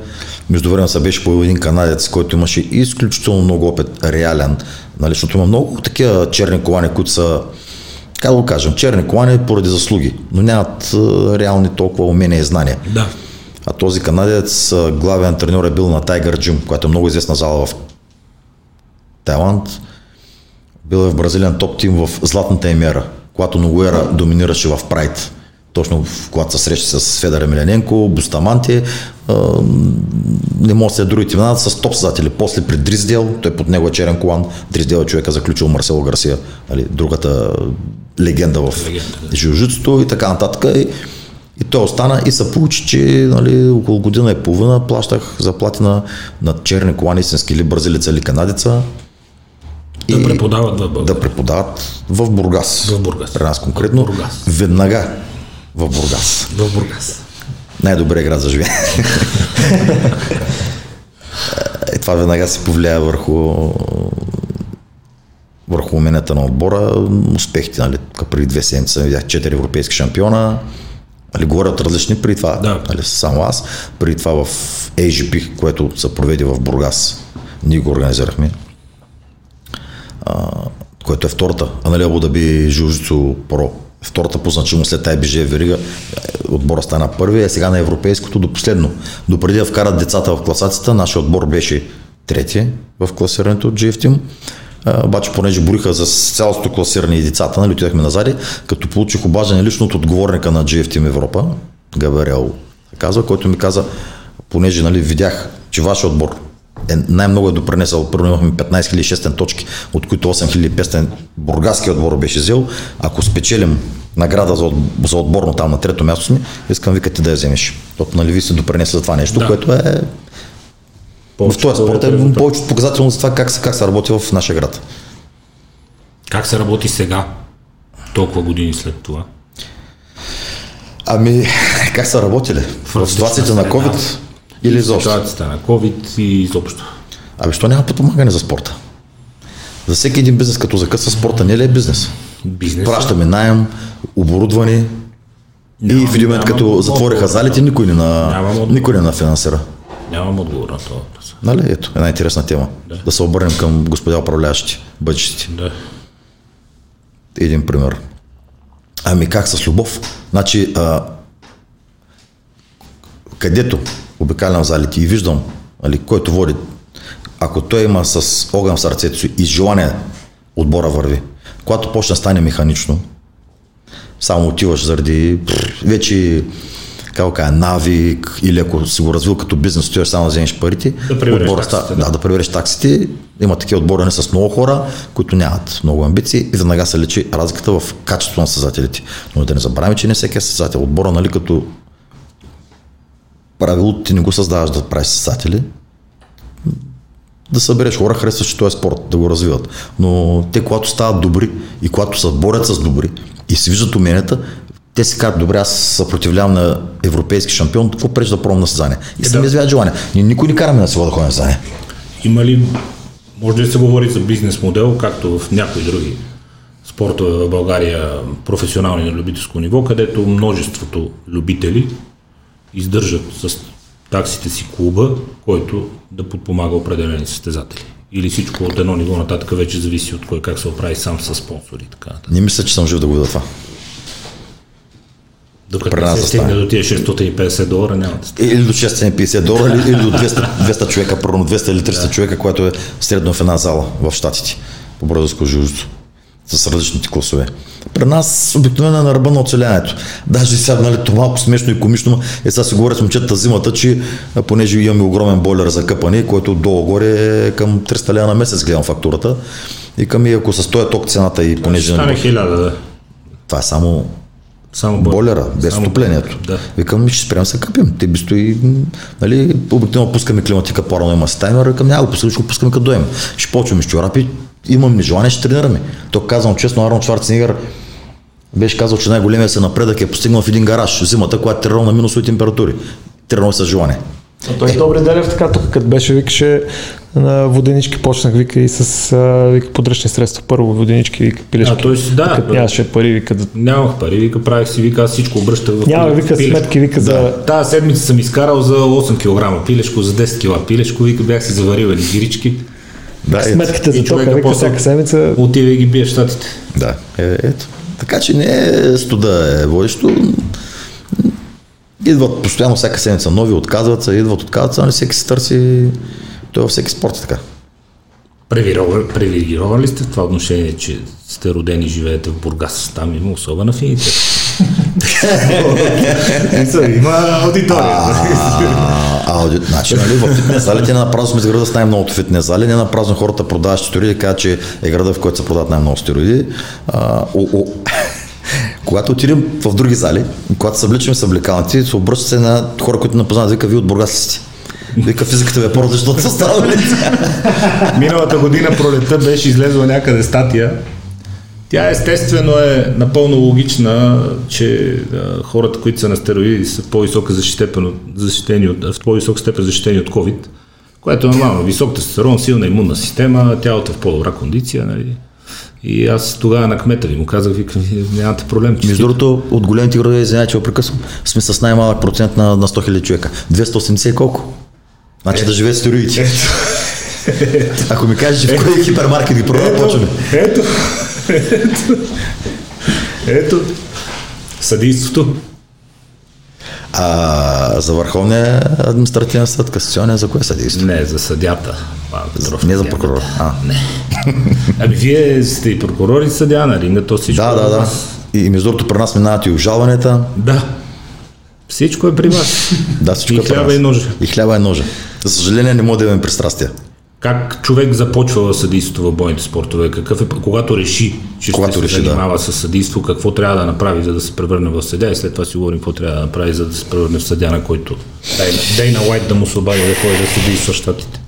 Междувременно се беше появил един канадец, който имаше изключително много опит, реален, нали, защото има много такива черни колани, които са как да го кажем, черни колани поради заслуги, но нямат реални толкова умения и знания. Да. А този канадец, главен треньор е бил на Tiger Gym, която е много известна зала в Тайланд. Бил е в бразилен топ тим в златната им ера, когато Ногуера доминираше в Прайд. Точно в, когато се среща с Федор Емеляненко, Бустаманти, а, не мога да се другите имена, с топ създатели. После при Дриздел, той под него е черен колан, Дриздел е човека заключил Марсело Гарсия, нали, другата легенда в жужуцото и така нататък. И, и той остана и се получи, че нали, около година и половина плащах заплати на, на черни колани, истински или бразилеца или канадеца. Да преподават в България. Да преподават в Бургас. В Бургас. При нас конкретно. Бургас. Веднага в Бургас. В Бургас. Най-добрият град за живеене. и <laughs> това веднага се повлияе върху върху уменията на отбора, успехите, нали, преди две седмици видях четири европейски шампиона, нали, говоря от различни, преди това, Да. нали, само аз, преди това в AGP, което се проведе в Бургас, ние го организирахме, а, което е втората, а нали Абу Даби Жужицу Про, втората по значимост след IBG Верига, отбора стана първи, а сега на европейското до последно. Допреди да вкарат децата в класацията, нашия отбор беше трети в класирането от GF Team. А, обаче, понеже бориха за цялото класиране и децата, нали, отидахме назади, като получих обаждане лично от отговорника на GF Team Европа, Габриел казва, който ми каза, понеже нали, видях, че вашия отбор е, най-много е допренесъл. Първо имахме 15 600 точки, от които 8500 бургаския отбор беше взел. Ако спечелим награда за, от, за отборно там на трето място сме, искам вика ти да я вземеш. Защото нали ви се допренесе за това нещо, Да. което е в този спорт е повече показателно за това как, се- как се работи в нашия град. Как се работи сега, толкова години след това? Ами, <laughs> как са работили? В ситуацията на COVID или изобщо? Ситуацията на COVID и изобщо. Абе, що няма подпомагане за спорта? За всеки един бизнес, като закъсва спорта, не ли е бизнес? Бизнес. Пращаме найем, оборудване и в един момент, като затвориха залите, никой не, на, никой не на финансира. Нямам отговор на това въпрос. Нали? Ето, една интересна тема. Да, да се обърнем към господа управляващи, бъдещите. Да. Един пример. Ами как с любов? Значи, а, където обикалям залите и виждам, али, който води, ако той има с огън в сърцето си и желание отбора върви, когато почне стане механично, само отиваш заради вече как кажа, навик или ако си го развил като бизнес, отиваш само да вземеш парите, Да прибереш отбора таксите, да. да, да прибереш таксите. Има такива отборени с много хора, които нямат много амбиции и веднага се лечи разликата в качеството на създателите. Но да не забравяме, че не всеки е създател. Отбора, нали, като правило, ти не го създаваш да правиш създатели, да събереш хора, харесващи този спорт, да го развиват. Но те, когато стават добри и когато се борят с добри и си виждат уменията, те си казват, добре, аз се съпротивлявам на европейски шампион, какво пречи да пробвам на състезание? И Е, сами да. извяват желание. Ние никой не караме на село да ходим на състезание. Има ли, може да се говори за бизнес модел, както в някои други спортове в България, професионални на любителско ниво, където множеството любители издържат с таксите си клуба, който да подпомага определени състезатели. Или всичко от едно ниво нататък вече зависи от кой как се оправи сам с спонсори и така нататък. Не мисля, че съм жив да го видя това. Докато не се да стигне до тия 650 долара, няма да стигне. Или до 650 долара, или, или до 200, 200 <laughs> човека, първо 200 или 300 човека, което е средно в една зала в Штатите, по бразилско жуждо, с различните класове. При нас обикновено е на ръба на оцеляването. Даже сега, нали, това малко смешно и комично, е сега си говоря с момчета зимата, че понеже имаме огромен бойлер за къпане, който долу-горе е към 300 лева на месец, гледам фактурата. И към и ако с този ток цената и понеже... Стане нали, хиляда, да. това е само Само бойлера, без Само отоплението. Да. Викам, ще спрем се къпим. Те би стои, нали, обикновено пускаме климатика по-рано има с таймер, викам, няма го пускаме, ще го пускаме като доем. Ще почваме с чорапи, имам желание, ще тренираме. То казвам честно, Арнолд Шварценегър беше казал, че най-големия се напредък е постигнал в един гараж зимата, когато е тренирал на минусови температури. Тренирал с желание. А той Добри Делев така тук, като беше, викаше на воденички, почнах, вика и с а, вика, подръчни средства. Първо воденички, вика пилешки. А, той си- да, Като нямаше пари, вика, да... Нямах пари, вика, правих си, вика, аз всичко обръщах в Няма, в вика, пилешко. сметки, вика, за... Тази седмица съм изкарал за 8 кг пилешко, за 10 кг пилешко, вика, бях си заварил едни гирички. Да. Сметките за тока, вика, после- всяка седмица. Отива и ги бие в щатите. Да, е, ето. Така че не е студа е водещо. Идват постоянно всяка седмица нови, отказват се, идват, отказват се, но всеки се търси. Той във всеки спорт е така. Привилегирован- Привилегирован ли сте в това отношение, че сте родени и живеете в Бургас? Там има особен афинитет. Има аудитория. А, ауди... Значи, нали, в фитнес залите не на празно сме с града с най-многото фитнес зали, не на празно хората продават стероиди, кажат, че е града, в който се продават най-много стероиди. Когато отидем в други зали, когато се обличаме с облекалници, се обръща се на хора, които не познават, вика, вие от Бургас сте. Вика, физиката ви е по защото са станали. Миналата година пролетта беше излезла някъде статия. Тя естествено е напълно логична, че а, хората, които са на стероиди, са в по-висока защитени, защитени от, в по-висока степен защитени от COVID, което е нормално. Висок тестостерон, силна имунна система, тялото е в по-добра кондиция. Нали? И аз тогава на кмета ви му казах, викам, «Вие нямате проблем. Между честито». другото, от големите градове, извинявай, че прекъсвам, сме с най-малък процент на, на 100 000 човека. 280 и колко? Значи да живеят стероидите. Ако ми кажеш, че в кой хипермаркет ги продават, почваме. Ето, <laughs> ето, съдийството. А за Върховния административен съд, касационен, за кое съдейство? Не, за съдята. Петров. Не за прокурор. А, <laughs> Ами вие сте и прокурор и съдя на ринга, то всичко да, е да, да. И, и между другото при нас минават и обжалванията. Да. Всичко е при вас. <laughs> Да, всичко И е при хляба нас. и ножа. И хляба и ножа. За съжаление не мога да имаме пристрастия. Как човек започва съдийството в бойните спортове? Какъв е, когато реши, че Когато ще реши, се да. занимава с съдийство, какво трябва да направи, за да се превърне в съдя и след това си говорим какво трябва да направи, за да се превърне в съдя, на който Дейна, Дейна Уайт да му се обади да ходи да съдийства в щатите.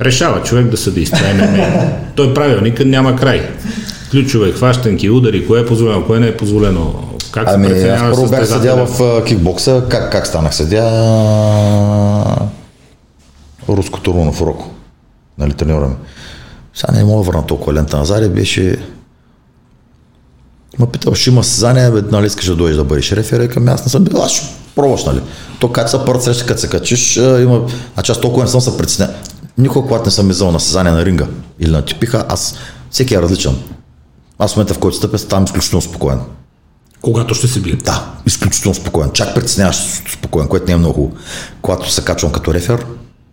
Решава човек да съдейства. ММА. Той правилникът няма край. Ключове, хващанки, удари, кое е позволено, кое не е позволено, Как се Ами, аз преценява първо бях съдя в кикбокса. Как, как станах съдя? Руно в Роко. Нали, треньора ми. Сега не мога да върна толкова лента назад. и Беше... Ма питал, ще има състезание, бе, нали искаш да дойдеш да бъдеш рефер, към аз не съм бил, аз ще пробваш, нали. То как се първа среща, като се качиш, има, значи аз толкова не съм се притесня. Никога, когато не съм мизал на състезание на ринга или на типиха, аз всеки е различен. Аз в момента, в който стъпя, ставам изключително спокоен. Когато ще се бият. Да, изключително спокоен. Чак притесняваш спокоен, което не е много. Когато се качвам като рефер,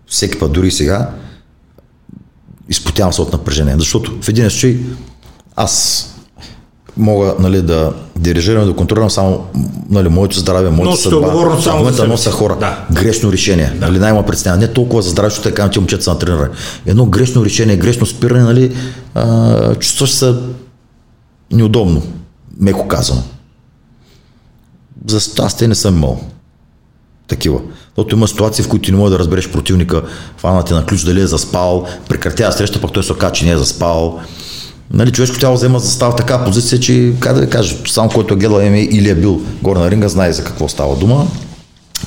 всеки път, дори сега, изпотявам се от напрежение. Защото в един случай аз мога нали, да дирижирам, да контролирам само нали, моето здраве, моето Носите съдба. отговорност само в момента нося си. хора. Да. Грешно решение. Да. Нали, най-ма представя. Не толкова за здраве, защото така, че момчета са на тренера. Едно грешно решение, грешно спиране, нали, а, чувстваш се неудобно, меко казано. За щастие не съм имал такива. Защото има ситуации, в които не можеш да разбереш противника, фанате на ключ дали е заспал, прекратява среща, пък той се оказа, че не е заспал. Нали, човешко тяло взема застава в такава позиция, че, как да ви кажа, само който е гледал ММА или е бил горе на ринга, знае за какво става дума.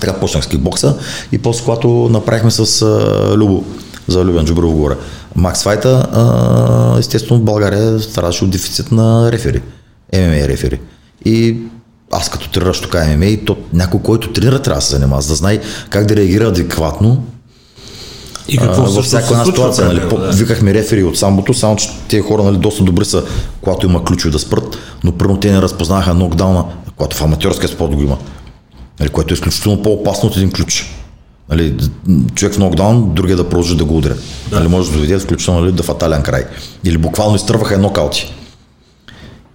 Така почнах с кикбокса и после когато направихме с а, Любо, за Любен Джубров горе. Макс Файта, а, естествено в България страдаше от дефицит на рефери, ММА рефери. И аз като тренираш така ММА, и то някой, който тренира, трябва да се занимава, за да знае как да реагира адекватно И какво а, във всяка една ситуация. Нали, по, да? викахме рефери от самбото, само че тези хора нали, доста добри са, когато има ключове да спрат, но първо те не разпознаха нокдауна, когато в аматьорския спорт го има, нали, което е изключително по-опасно от един ключ. Нали, човек в нокдаун, другия да продължи да го удря. Да. Нали, може да доведе включително нали, до фатален край. Или буквално изтърваха едно каути.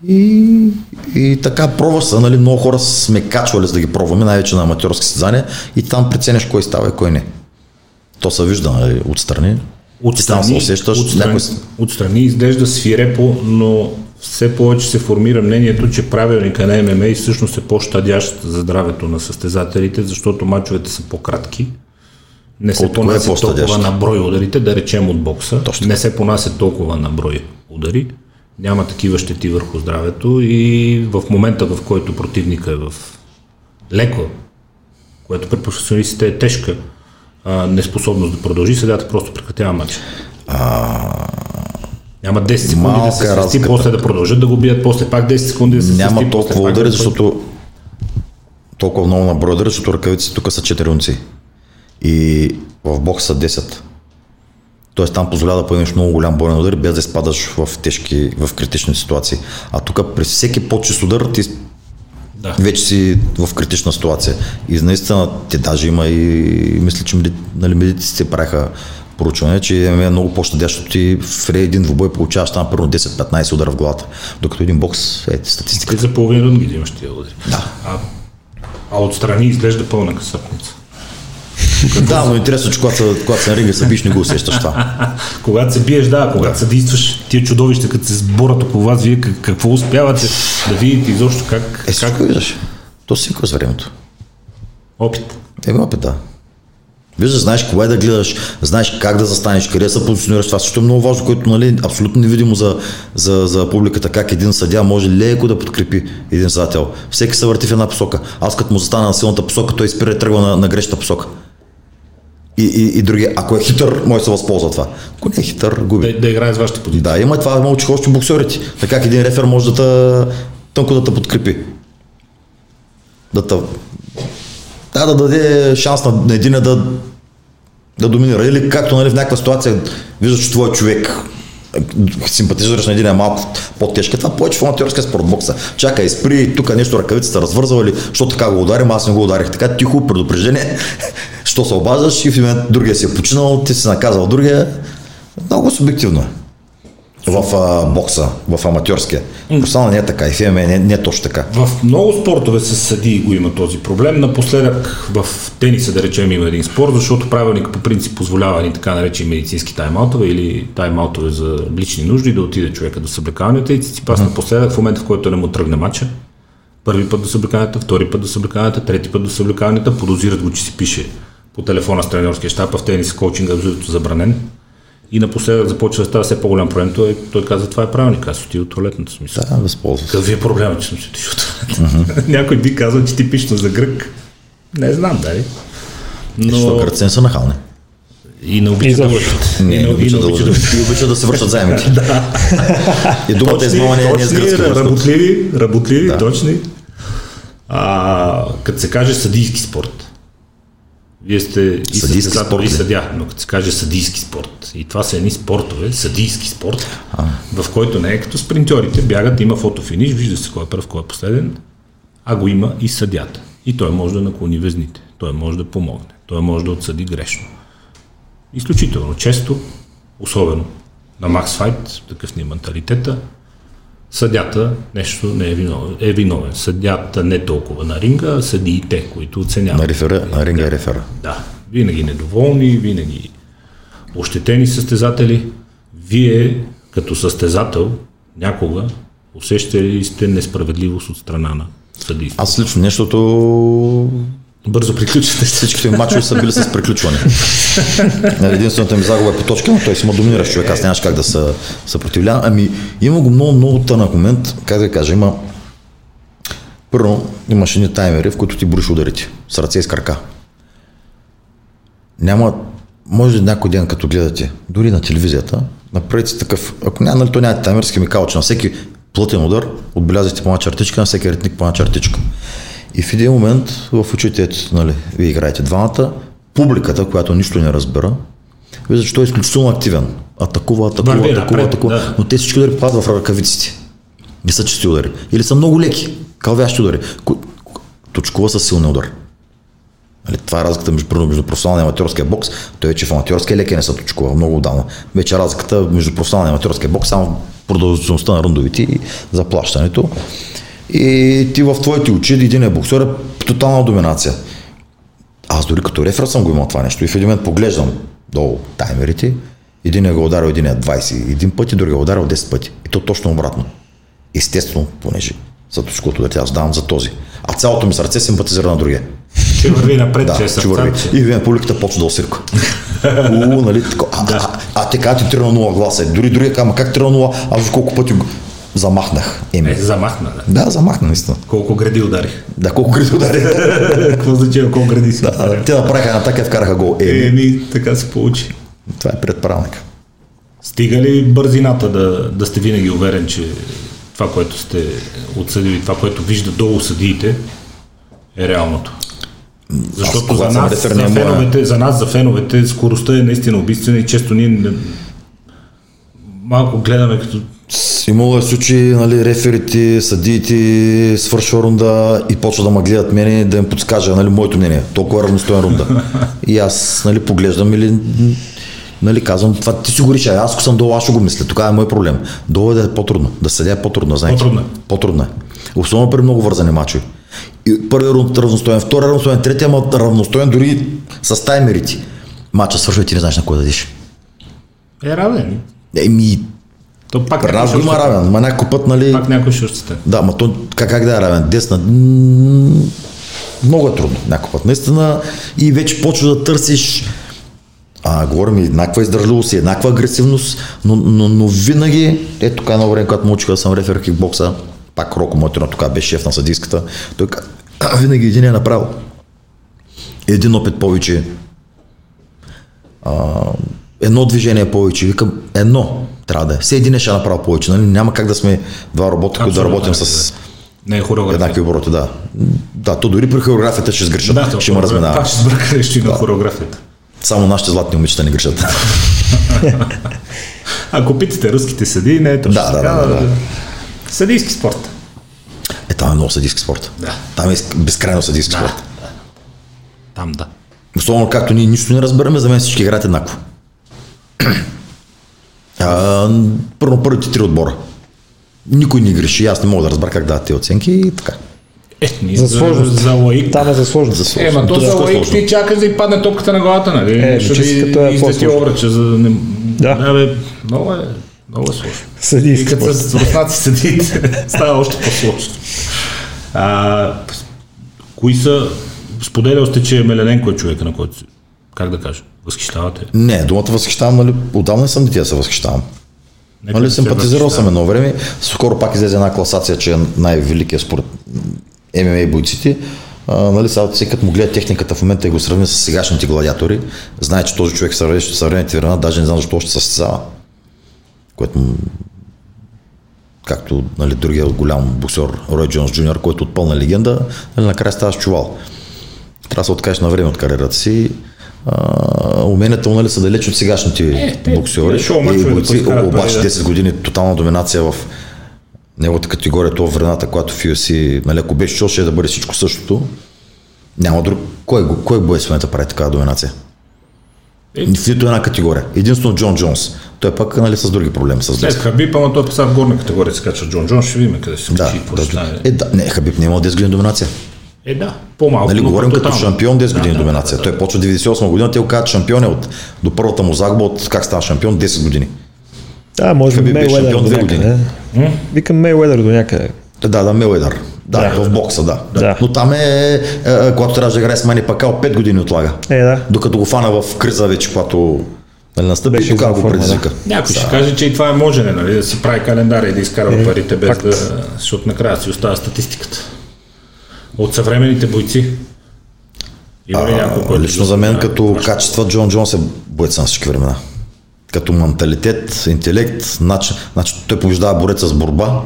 И, и така пробва се, нали, много хора сме качвали за да ги пробваме, най-вече на аматьорски състезания и там преценяш кой става и кой не. То се вижда нали, отстрани. Там се усещаш. отстрани, някой... отстрани изглежда свирепо, но все повече се формира мнението, че правилника на ММА всъщност е по-щадящ за здравето на състезателите, защото мачовете са по-кратки. Не се е по-щадящ? толкова на брой ударите, да речем от бокса. Точно Не се понасят толкова на брой удари. Няма такива щети върху здравето и в момента, в който противника е в леко, което при професионалистите е тежка а, неспособност да продължи, съдята просто прекратява матча. Няма 10 секунди да Малка се е свести, разликата. после да продължат да го бият, после пак 10 секунди да се свести. Няма после толкова удари, да- защото толкова много на брой удари, защото ръкавиците тук са 4 унци. И в бокса са 10. Тоест там позволява да поемеш много голям боен удар, без да изпадаш в тежки, в критични ситуации. А тук при всеки по-чист удар ти Да. вече си в критична ситуация. И наистина те даже има и мисля, че нали, медиците правиха проучване, че е много по-щадящо ти в един двубой получаваш там примерно 10-15 удара в главата. Докато един бокс е статистика. Ти за половин рънд ги имаш тия удари. Да. А, а отстрани изглежда пълна касъпница. Да, но интересно, че когато, когато се ринга се биш, не го усещаш това. <laughs> Когато се биеш, да, когато се действаш, тия чудовища, като се сборят около вас, вие как- какво успявате да видите изобщо как, Е, как виждаш. То си с времето. опит. Еми опит, да. Виждаш, знаеш кога е да гледаш, знаеш как да застанеш, къде се позиционираш. Това също е много важно, което нали, абсолютно невидимо за, за, за публиката, как един съдя може леко да подкрепи един съдател. Всеки се върти в една посока. Аз като му застана на силната посока, той спира и тръгва на, на грешната посока. И, и, и други, ако е хитър, може да се възползва това. Ако не е хитър, губи. Да, да играе с вашите позиции. Да, има това, че още боксерите. Така един рефер може да те, тънко да те подкрепи. Да те, да, да даде шанс на, на един да, да доминира. Или както нали, в някаква ситуация виждаш, че твой човек симпатизираш на един е малко по-тежка, това повече в аматьорския спорт бокса. Чакай, спри, тук нещо ръкавицата развързала или, що така го ударим, аз не го ударих. Така тихо, предупреждение, <laughs> що се обаждаш и в другия си е починал, ти си наказал другия. Много субективно е. В а, бокса, в аматьорския. Професионално не е така и в ММА не, не е точно така. В много спортове с съдии го има този проблем. Напоследък в тениса, да речем, има един спор, защото правилник по принцип позволява ни така наречени медицински таймаутове или таймаутове за лични нужди да отиде човека до съблекалнята и Циципас напоследък, в момента в който не му тръгне матча, първи път до съблекалнята, втори път до съблекалнята, трети път до съблекалнята, подозират го, че си пише по телефона с тренерския щаб, а в тенис коучинга е абсолютно забранен. И напоследък започва да става все по-голям проблем. Той, той каза, това е правилник, аз отива от туалетната смисъл. Да, възползва се. Какъв е проблема, че съм си отишъл от туалетната? <laughs> Някой би казал, че типично за грък. Не знам, дали. Защото Но гръците не са нахални. и не И обича да. Не, не обичат да обича. И обичат да се връщат заемите. <laughs> И думата Точни, измама не е е с гръцки работливи, работливи, Да. точни. А, като се каже съдийски спорт, вие сте и спорт и съдя, но като се каже съдийски спорт, и това са едни спортове, съдийски спорт, в който не е като спринтьорите, бягат, има фотофиниш, вижда се кой е първ, кой е последен, а го има и съдята. И той може да наклони везните, той може да помогне, той може да отсъди грешно. Изключително често, особено на Макс Файт, такъв ни е менталитета, съдята нещо не е виновен. Е виновен. Съдята не толкова на ринга, а съдиите, които оценяват. На рефера, на ринга е рефера. Да, винаги недоволни, винаги ощетени състезатели. Вие, като състезател, някога усещали ли сте несправедливост от страна на съдийството? Аз лично нещото Бързо приключвате. всичките мачове са били с приключване. Нали, Единствената ми загуба е по точка, но той си ма доминиращ човек, аз нямаш как да се съпротивлявам. Ами има го много, много тънък момент, как да кажа, има първо имаш едни таймери, в които ти броиш ударите с ръце и с крака. Няма, може някой ден, като гледате, дори на телевизията, направете си такъв, ако няма, нали, то няма таймер с химикал, че на всеки плътен удар отбелязвате по една чертичка, на всеки ритник по една чертичка. И в един момент в очите, нали, вие играете двамата, публиката, която нищо не разбира, вижда, че той е изключително активен. Атакува, атакува, Върви атакува, напред, атакува. да. Но те всички удари падат в ръкавиците. Не са чисти удари. Или са много леки, калвящи удари. Ко- Точкова с силни удар. Нали, това е разликата между, между професионалния и аматьорския бокс. Той вече в аматьорския леки не са точкова много отдавна. Вече разликата между професионалния и аматьорския бокс само в продължителността на рундовите и заплащането. И ти в твоите очи един е боксер е тотална доминация. Аз дори като рефер съм го имал това нещо и в един момент поглеждам долу таймерите. Един е го ударил, един е 21 пъти, другия е ударил 10 пъти. И то точно обратно. Естествено, понеже за точкото да аз давам за този. А цялото ми сърце симпатизира на другия. Че върви напред, Да, че е върви. И вие публиката почва да осирка. <laughs> У, нали, тако, а, а, а, а, те казват, ти 3 на 0 гласа. Дори другия казва, как 3 на 0, аз колко пъти замахнах. Еми, Е, замахна, да. да, замахна, наистина. Колко гради ударих. Да, колко гриди удари. <laughs> Какво означава колко гради си? Да, те направиха една така и вкараха гол. Еми, Еми, така се получи. това е предправник. Стига ли бързината да, да сте винаги уверен, че това, което сте отсъдили, това, което вижда долу съдиите, е реалното? Защото за когато съм нас, за не е моя. феновете, за нас, за феновете, скоростта е наистина убийствена и често ние не, малко гледаме като Имало е случаи, нали, реферите, съдиите, свършва рунда и почва да ме гледат мене да им подскажа, нали, моето мнение. Толкова е равностоен рунда. И аз, нали, поглеждам или нали, казвам, това ти си го решай, аз ако съм долу, аз ще го мисля, тогава е мой проблем. Долу е да е по-трудно, да съдя е по-трудно, знаете. По-трудно е. По-трудно е. Особено при много вързани мачове. И първият рунд равностоен, втория равностоен, третия ма равностоен дори с таймерите. Мача свършва и ти не знаеш на кой да дадеш. е равен. Еми, То пак го ще равен, ма някой път, нали, Пак някой ще ощете. да, ма то как, как да е равен? Десна. Много е трудно някой път. Наистина и вече почва да търсиш а, говорим еднаква издържливост и еднаква агресивност, но, но, но винаги, ето тук едно време, когато му учиха да съм рефер кикбокса, пак Роко моето на тук беше шеф на съдийската, той каза, <clears throat> винаги един е направил. Един опит повече, а, едно движение повече, викам, едно трябва да е. Все един е ще направил повече, нали? Няма как да сме два робота, които да работим да, с Не е хореография. еднакви обороти, да. Да, то дори при хореографията ще сгрешат, Да, ще има разминава. Пак ще сбърка нещо и на хореографията. Само нашите златни момичета не грешат. <laughs> Ако питате руските съди, не е точно Да, да, така. да, да, да. Съдийски спорт. Е, там е много съдийски спорт. Да. Там е безкрайно съдийски Да. спорт. Там да. Особено както ние нищо не разбираме, за мен всички играят еднакво. А, първо първите три отбора. Никой не греши, аз не мога да разбера как дават тези оценки и така. Е, ние За за, сложност. за лаик. Там е за сложност. За Е, ма то Да, за лаик ти чакаш да й падне топката на главата, нали? Е, Ще е излети обръча, за да не... Да. да бе, много е, много е сложно. Съдийски И като спорт. с руснаци съдиите, <laughs> става още по-сложно. А, кои са... Споделял сте, че Мелененко е човека, на който си- как да кажа, Възхищавате. Не, думата възхищавам, нали, отдавна съм дете се възхищавам. Нека Нали, симпатизирал съм едно време. Скоро пак излезе една класация, че е най-великият според ММА бойците. А, нали, сега всеки като му гледа техниката в момента и го сравни с сегашните гладиатори, знае, че този човек в съвременните- времена даже не знам защо още състезава. Което както нали, другия голям боксер Рой Джонс Джуниор, който е от пълна легенда, нали, накрая ставаш чувал. Трябва да се откажеш на време от кариерата си. А, уменията му нали, са далеч от сегашните Е, те- боксери бойци, подкарат обаче пари, да. 10 години тотална доминация в неговата категория, това времената, която в UFC, нали, ако беше чул, ще да бъде всичко същото. Няма друг. Кой, кой боец в момента прави такава доминация? Е. В нито една категория. Единствено Джон Джонс. Той пък нали, с други проблеми. С След. Хабиб, ама той е писал в горна категория, се качва Джон Джон, ще видим къде се Да, да, е, да, не, Хабиб не е имал 10 години доминация. Е, да, по-малко. Нали, говорим като тотално. шампион 10 години Да, да, доминация. да, Той почва 98 година, те го казват шампион е от, до първата му загуба от как става шампион 10 години. Да, може би Мейуедър шампион до някъде. Викам Мейуедър до някъде. Да, да, Меледър. Да, Да. в бокса, да. Да. Но там е, е, е, когато трябваше да играе с Мани Пакал, 5 години отлага. Е, да. Докато го фана в криза вече, когато нали, настъпи, Беше тогава го предизвика. Някой ще каже, че и това е можене, нали, да си прави календар и да изкарва Е, парите без факт. да... Защото накрая си остава статистиката. От съвременните бойци. Има ли някой, който лично да за мен като ще- качества Джон Джонс е боец на всички времена. Като менталитет, интелект, начин, начин той побеждава бореца с борба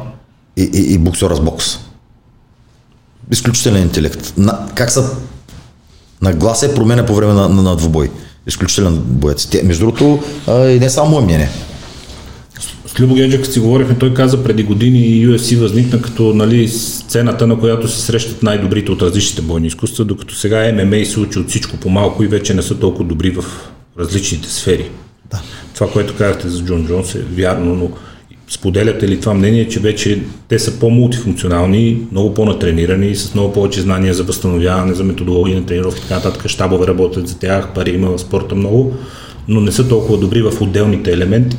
и, и, и боксера с бокс. Изключителен интелект. На, как са нагласа е променя по време на, на, на двубой. Изключителен боец. Те, между другото, а, и не само мое мнение. Любо Геджа, като си говорихме, той каза преди години UFC възникна като нали, сцената, на която се срещат най-добрите от различните бойни изкуства, докато сега ММА се учи от всичко по-малко и вече не са толкова добри в различните сфери. Да. Това, което казахте за Джон Джонс е вярно, но споделяте ли това мнение, че вече те са по-мултифункционални, много по-натренирани, с много повече знания за възстановяване, за методология на тренировки, така нататък, щабове работят за тях, пари има в спорта много, но не са толкова добри в отделните елементи,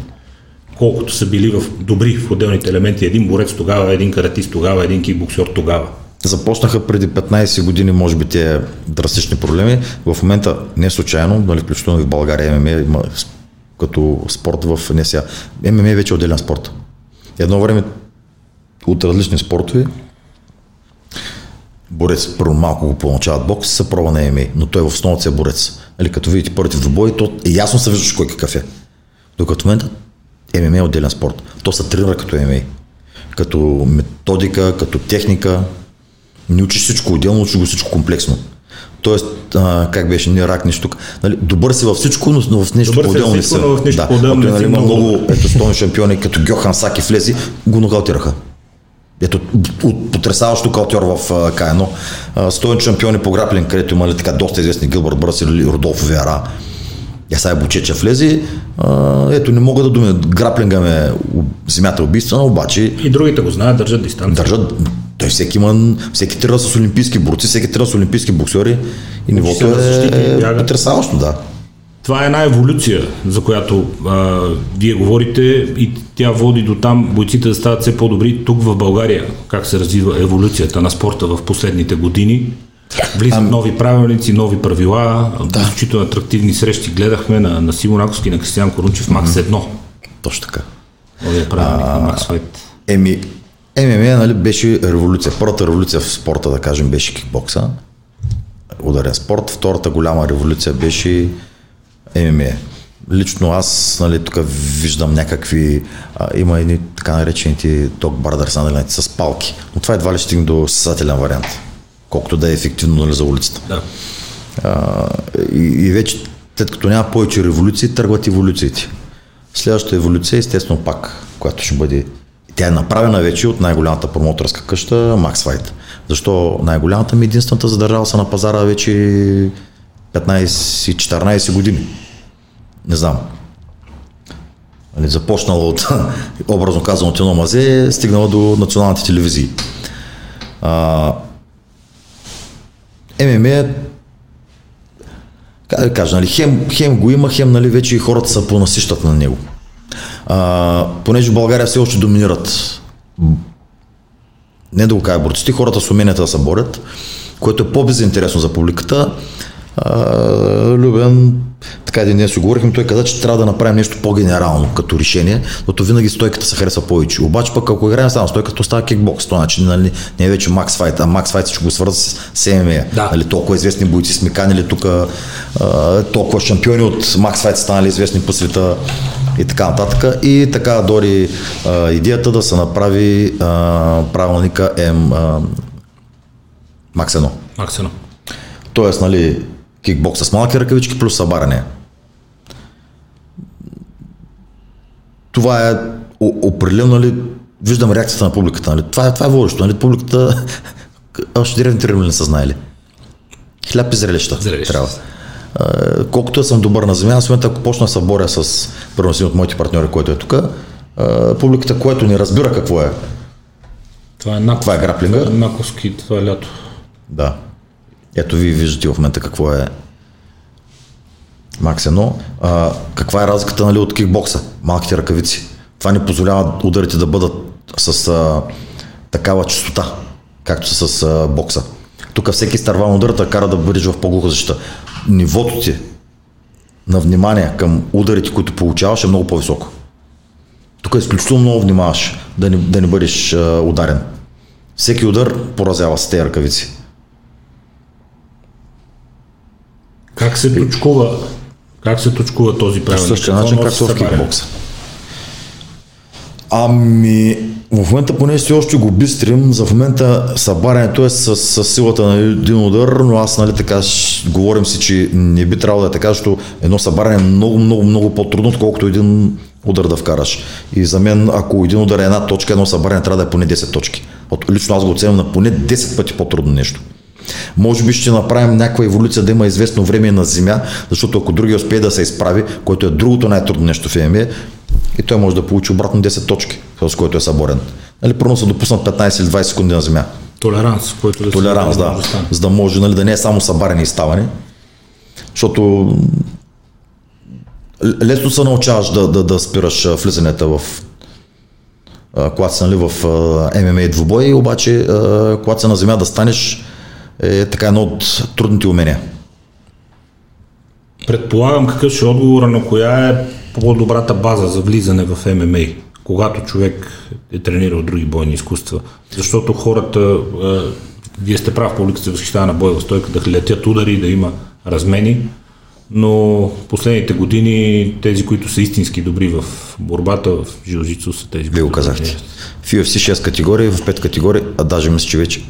колкото са били в добри в отделните елементи. Един борец тогава, един каратист тогава, един кикбоксер тогава. Започнаха преди 15 години, може би, тези драстични проблеми. В момента не случайно, нали, включително и в България ММА има като спорт в не сега. ММА е вече отделен спорт. Едно време от различни спортове борец първо малко го получават бокс, се пробва на ММА, но той в основата е борец. Нали, като видите първите в двубой, то е ясно се виждаш кой какъв е. Докато момента ММА е отделен спорт. То се тренира като ММА. Като методика, като техника, не учиш всичко отделно, учиш го всичко комплексно. Тоест, а, как беше, не рак, нищо тук. Нали, добър си във всичко, но, в нещо по-отделно не си. но в нещо да. по-отделно не нали, има много ето, шампиони, като Гьохан Саки влези, го нокаутираха. Ето, от потрясаващо калтьор в а, К1. А, Стоен шампиони по граплинг, където има нали, така доста известни Гилбърт Бръс или Родолфо Вера. Я сега Бучеча влезе. А, ето, не мога да думя, граплинга ме земята убийствена, обаче И другите го знаят, държат дистанция. държат. Той всеки има, всеки трябва с олимпийски борци, всеки трябва с олимпийски боксери и нивото да защити, е потрясаващо, да. Това е една еволюция, за която а, вие говорите и тя води до там бойците да стават все по-добри тук в България. Как се развива еволюцията на спорта в последните години. Влизат нови правилници, нови правила, да. изключително атрактивни срещи гледахме на, на Симон Аковски и на Кристиан Корунчев, Макс 1. Точно така. Новия правилник на Макс Файт. Еми, ММА нали, беше революция. Първата революция в спорта, да кажем, беше кикбокса. Ударен спорт. Втората голяма революция беше ММА. Лично аз, нали, тук виждам някакви, а, има едни така наречените док бардърс, нали, с палки. Но това едва ли ще стигне до състезателен вариант. Колкото да е ефективно нали, за улицата. Да. А, и, и вече, след като няма повече революции, тръгват еволюциите. Следващата еволюция, естествено пак, която ще бъде, тя е направена вече от най-голямата промоторска къща Max Fight. Защо най-голямата ми единствената задържала се на пазара вече 15-14 години. Не знам. Нали, Започнала от, <laughs> образно казано, от едно мазе, стигнала до националните телевизии. А, ММА как да кажа, нали, хем, хем го има, хем нали, вече и хората са понасищат на него. А, понеже в България все още доминират не да го кажа борците, хората с уменията да се борят, което е по-безинтересно за публиката. А, Любен така един ден си говорихме, той каза, че трябва да направим нещо по-генерално като решение, защото винаги стойката се харесва повече. Обаче пък ако играем само стойката, то става кикбокс. Това значи нали, не е вече Макс Файт, а Макс Файт ще го свърза с, ММА. Да. Нали, толкова известни бойци сме канили тук, толкова шампиони от Макс Файт станали известни по света и така нататък. И така дори а, идеята да се направи а, правилника М, а, Макс 1. Максено. Тоест, нали, кикбокс с малки ръкавички плюс събаряне. Това е определено, нали, виждам реакцията на публиката. Нали. Това, е, това е водещо. Нали. Публиката <laughs> още древните римляни не са знаели. Хляб и зрелища. Зрелища. Трябва. Колкото да съм добър на земя, в момента ако почна да се боря с си от моите партньори, който е тук, публиката, което не разбира какво е, Това е Накос. Това е граплинга? Това е Наковски, това е лято. Да. Ето вие виждате в момента какво е Макс 1. А, каква е разликата нали, от кикбокса? Малките ръкавици. Това ни позволява ударите да бъдат с а, такава частота, както са с а, бокса. Тук всеки старван удар кара да бъдеш в по-глуха защита. Нивото ти на внимание към ударите, които получаваш е много по-високо. Тук е изключително много внимаваш да не, да не бъдеш а, ударен. Всеки удар поразява с тези ръкавици. Как се точкува, как се точкува този По правилник? същия Какво начин, както в кикбокса. Ами, в момента поне си още го бистрим. За в момента събарянето е с, с силата на един удар, но аз нали така ш- говорим си, че не би трябвало да е така, защото едно събаряне е много, много, много по-трудно, отколкото един удар да вкараш. И за мен, ако един удар е една точка, едно събаряне трябва да е поне 10 точки. От, лично аз го оценявам на поне 10 пъти по-трудно нещо. Може би ще направим някаква еволюция да има известно време на земя, защото ако другия успее да се изправи, което е другото най-трудно нещо в ММА, и той може да получи обратно 10 точки, с който е съборен. Нали, първо са допуснат 15 или 20 секунди на земя. Толеранс, който да Толеранс, да. стане. За да може нали, да не е само събаряне и ставане. Защото лесно се научаваш да, да, да спираш влизанията в когато си нали, в ММА двубой, обаче когато си на земя да станеш е така едно от трудните умения. Предполагам какъв ще е отговора на коя е по-добрата база за влизане в ММА, когато човек е тренирал други бойни изкуства. Защото хората, е, вие сте прав, публиката се възхищава на бойва стойка, да летят удари, да има размени, но последните години тези, които са истински добри в борбата, в жилжицу са тези, Вие го казахте. В UFC 6 категории, в 5 категории, а даже мисля, че вече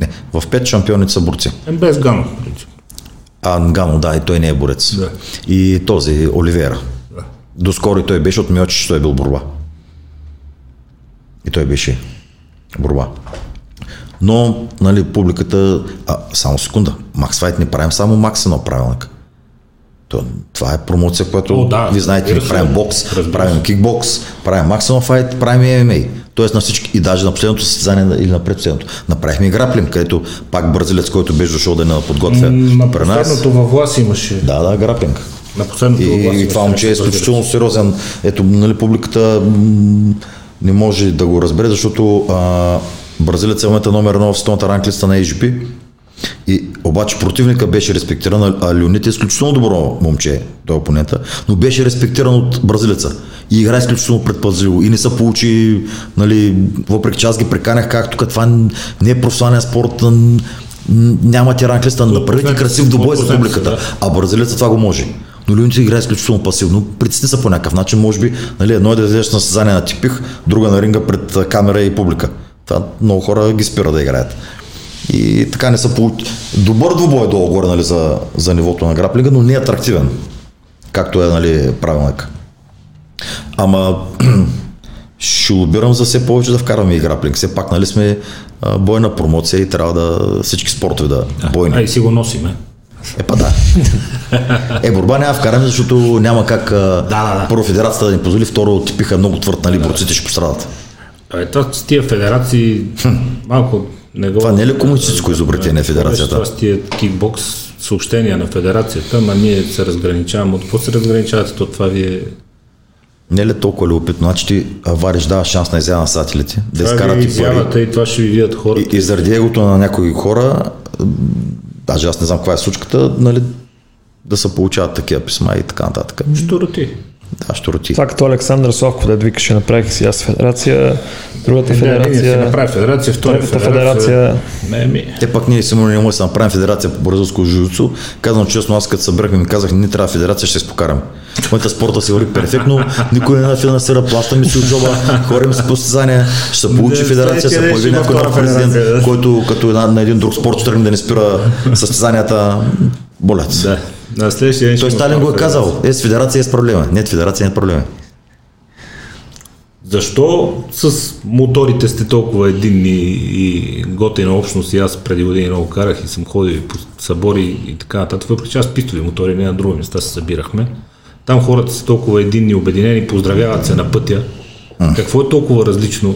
не, в 5 шампионите са борци. Е, без Гано, в принцип. А Нгано, да, и той не е борец. Да. И този, Оливера. Да. Доскоро и той беше от Миочи, че той е бил борба. И той беше борба. Но, нали, публиката... А, само секунда. Макс Файт не правим само Макс едно правилник. То, това е промоция, която О, да, ви знаете, ние правим бокс, Разбира правим кикбокс, правим Maximum Fight, правим ММА. Тоест на всички, и даже на последното състезание или на предпоследното. Направихме и граплинг, където пак бразилец, който беше дошъл да ни подготвя На при нас. последното във влас имаше. Да, да, граплинг. На последното И, във и това момче е изключително сериозен. Ето, нали, публиката м, не може да го разбере, защото а, бразилец е в момента номер едно в световната ранглиста на AGP. И, обаче противника беше респектиран, а- Леонид е изключително добро момче, той е опонента, но беше респектиран от бразилеца. И игра изключително предпазливо. И не се получи, нали, въпреки че аз ги преканях как тук това не е професионален спорт, няма ти ранглиста, направете красив добой за публиката. да. А бразилеца това го може. Но Леонид играе изключително пасивно. Притесни се по някакъв начин, може би, нали, едно е да излезеш на състезание на типих, друга на ринга пред камера и публика. Това много хора ги спира да играят. И така не са получи. Добър двубой е долу-горе нали, за, за нивото на граплинга, но не е атрактивен, както е нали, правилник. Ама <clears throat> ще лобирам за все повече да вкараме и граплинг. Все пак нали, сме а, бойна промоция и трябва да всички спортове да бойни. Ай, си го носиме. Е, па да. <laughs> Е, борба няма вкараме, защото няма как да, да, да. първо федерацията да ни позволи, второ типиха много твърд, нали, борците ще пострадат. А, е, това с тия федерации малко не го... Това не е ли комунистическо изобретение, федерацията? Това тия кикбокс съобщения на федерацията, ама ние се разграничаваме. От какво се разграничавате? То това ви е... Не е ли толкова любопитно? Значи ти вариш, дава шанс на изява на сателите, да изкарат е ти пари. и това ще ви видят хората. И, и заради егото на някои хора, даже аз не знам каква е случката, нали, да се получават такива писма и така нататък. Штороти. Да, щуроти. Това като Александър Славков, да викаше, направих си аз федерация, другата федерация. Се направи федерация, втора федерация. федерация. Не, ми. Те пак ние сигурно не може да се направим федерация по бразилско жуцу. Казвам честно, аз като събрахме ми казах, не трябва федерация, ще се покараме. В момента спорта се върви перфектно, никой не финансира, плащаме си от джоба, ходим с постезания, ще се получи федерация, се появи някой нов президент, който като една, на един друг спорт ще тръгне да не спира състезанията. Болят. Да. На следващия ден Той Сталин го е казал, е с федерация е с проблема. Не, федерация не е проблема. Защо с моторите сте толкова единни и готина общност и аз преди години много карах и съм ходил и по събори и така нататък, въпреки че аз пистови мотори, не на други места се събирахме. Там хората са толкова единни, обединени, поздравяват се на пътя. Какво е толкова различно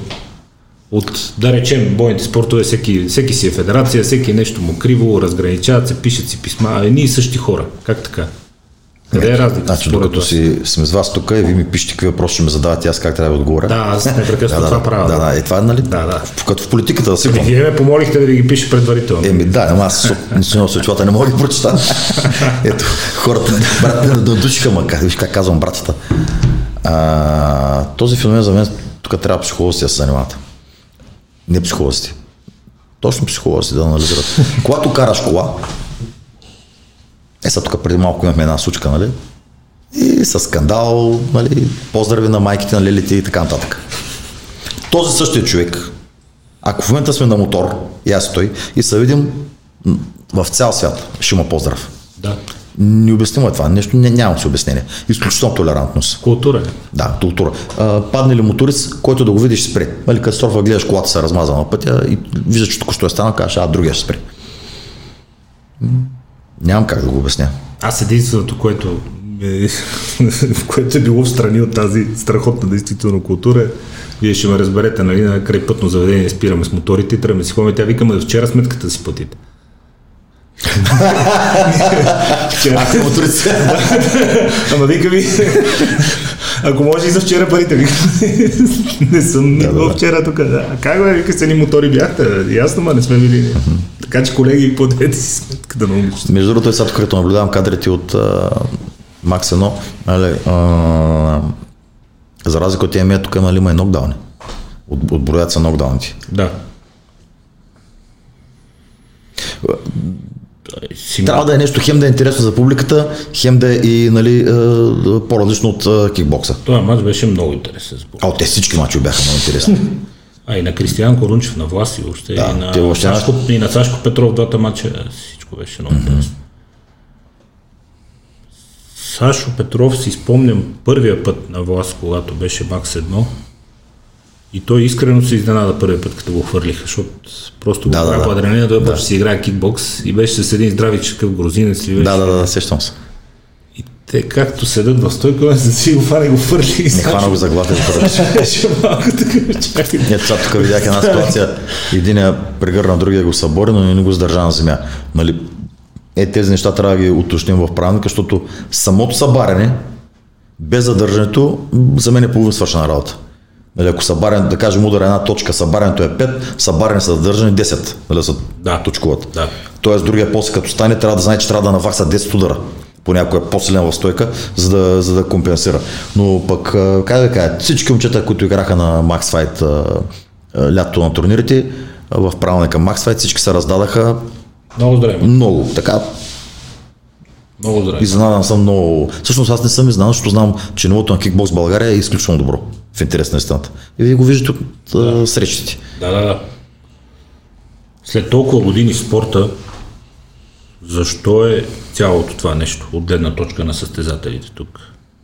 от, да речем, бойните спортове, всеки, всеки си е федерация, всеки е нещо му криво, разграничават се, пишат си писма, едни и същи хора. Как така? Къде е разлика? Значи, докато си сме с вас тук и ви ми пишете какви въпроси ще ме задавате, аз как трябва да отговоря. Да, аз непрекъснато да, това да, правя. Да, да, е това, нали? Да, да. Като в политиката, да сигурно. Вие ме помолихте да ви ги пише предварително. Еми да, ама аз национално светлата не мога да ги прочета. <laughs> Ето, хората, брат, да душиха, ма виж как казвам братята. А, този феномен за мен тук трябва психолозите да се занимават. Не психолозите. Точно психолозите да анализират. Когато караш кола, е сега тук преди малко имахме една случка, нали? И с скандал, нали, поздрави на майките на лелите и така нататък. Този същия човек, ако в момента сме на мотор, и аз той, и се видим в цял свят, ще има поздрав. Да. Необяснимо е това нещо, не, нямам си обяснение. Изключително толерантност. Култура е. Да, култура. А, падне ли моторист, който да го видиш спре. Нали, катастрофа, гледаш колата се размаза на пътя и виждаш, че току-що е станал, кажеш, а другия ще спре. Нямам как да го обясня. Аз единственото, което, е, <laughs> което е било в страни от тази страхотна действително култура е, вие ще ме разберете, нали, на край пътно заведение спираме с моторите и тръгваме си ходим. Тя викаме, вчера сметката си платите. Вчера. Моторист. Ама вика ми, ако може и за вчера парите, вика, не съм да, да. вчера тук. Да. А как бе, вика, се ни мотори бяхте, ясно, ма не сме били. Така че, колеги, подете си сметка да научите. Между другото, е сега тук, като наблюдавам кадрите от Макс 1, нали, за разлика от тия тук нали, има и нокдауни. От, отброят са нокдауните. Да. Си Трябва да е нещо, хем да е интересно за публиката, хем да е и нали, по-различно от кикбокса. Това матч беше много интересен. А, от те всички мачове бяха много интересни. <laughs> А и на Кристиян Корунчев, на Власи въобще, Да, и, на въобще Сашко, и на Сашко Петров двата матча, всичко беше много интересно. Сашо Петров си спомням първия път на Влас, когато беше Макс 1 и той искрено се изненада първия път, като го хвърлиха, защото просто Да, го да, да. адреналина, той почва да си играе кикбокс и беше с един здравич такъв грузинец ли беше. да, да, да, сещам се. И те както седат в стойка, за <laughs> си го фана и го хвърли. и Не Сашо хвана го за главата. за първи. <laughs> Беше малко така, чакай. Ето сега тук видях една ситуация. Единия прегърна другия го събори, но не го задържа на земя. Нали, е, тези неща трябва да ги уточним в правилника, защото самото събаряне, без задържането, за мен е половин свършена работа. Нали, ако събаряне, да кажем, удара една точка, събарянето е 5, събаряне са задържане 10, нали, са Да. точкуват. Да. Тоест другия после като стане, трябва да знае, че трябва да навакса 10 удара. Понякога е по-силен в стойка, за да, за да компенсира. Но пък, как да кажа, всички момчета, които играха на Max Fight лятото на турнирите, в правилника Max Fight всички се раздадаха Много здраве, много. Така, много здраве. изненадан съм много. Всъщност аз не съм изненадан, защото знам, че нивото на кикбокс в България е изключително добро. В интерес на истината. И вие го виждате от а, срещите. Да, да, да. След толкова години спорта, защо е цялото това нещо от гледна точка на състезателите тук?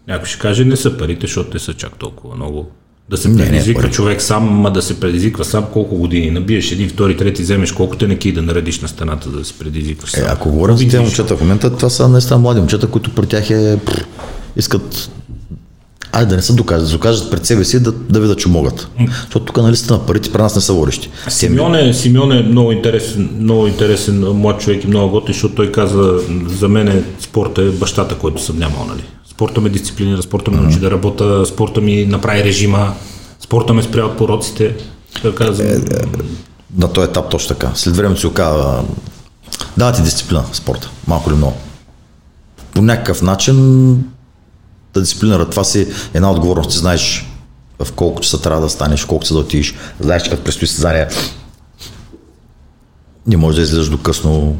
Някой ще каже, не са парите, защото те са чак толкова много. Да се Не, не е пари. човек сам, ма да се предизвиква сам колко години. Набиеш един, втори, трети, вземеш колко те не ки да наредиш на стената, да се предизвикваш Е, сам. ако говорим за тези момчета в момента, това са наистина млади момчета, които при тях е, пр, искат Айде да не се докажат, да докажат пред себе си да, да видят, че могат. Защото тук на листа на парите при нас не са водещи. Симеон е, Симеон е много интересен, много интересен млад човек и много готин, защото той каза, за мен е, спорта е бащата, който съм нямал, нали? Спорта ме дисциплинира, спорта ме научи да работя, спорта ми направи режима, спорта ме спря от пороците. Той каза, Е, На този етап точно така. След време се оказва, дава ти дисциплина в спорта, малко или много. по някакъв начин да дисциплинират. Това си една отговорност. Ти знаеш в колко часа трябва да станеш, в колко часа да отидеш. Знаеш, че като предстои състезание не можеш да излезеш до късно,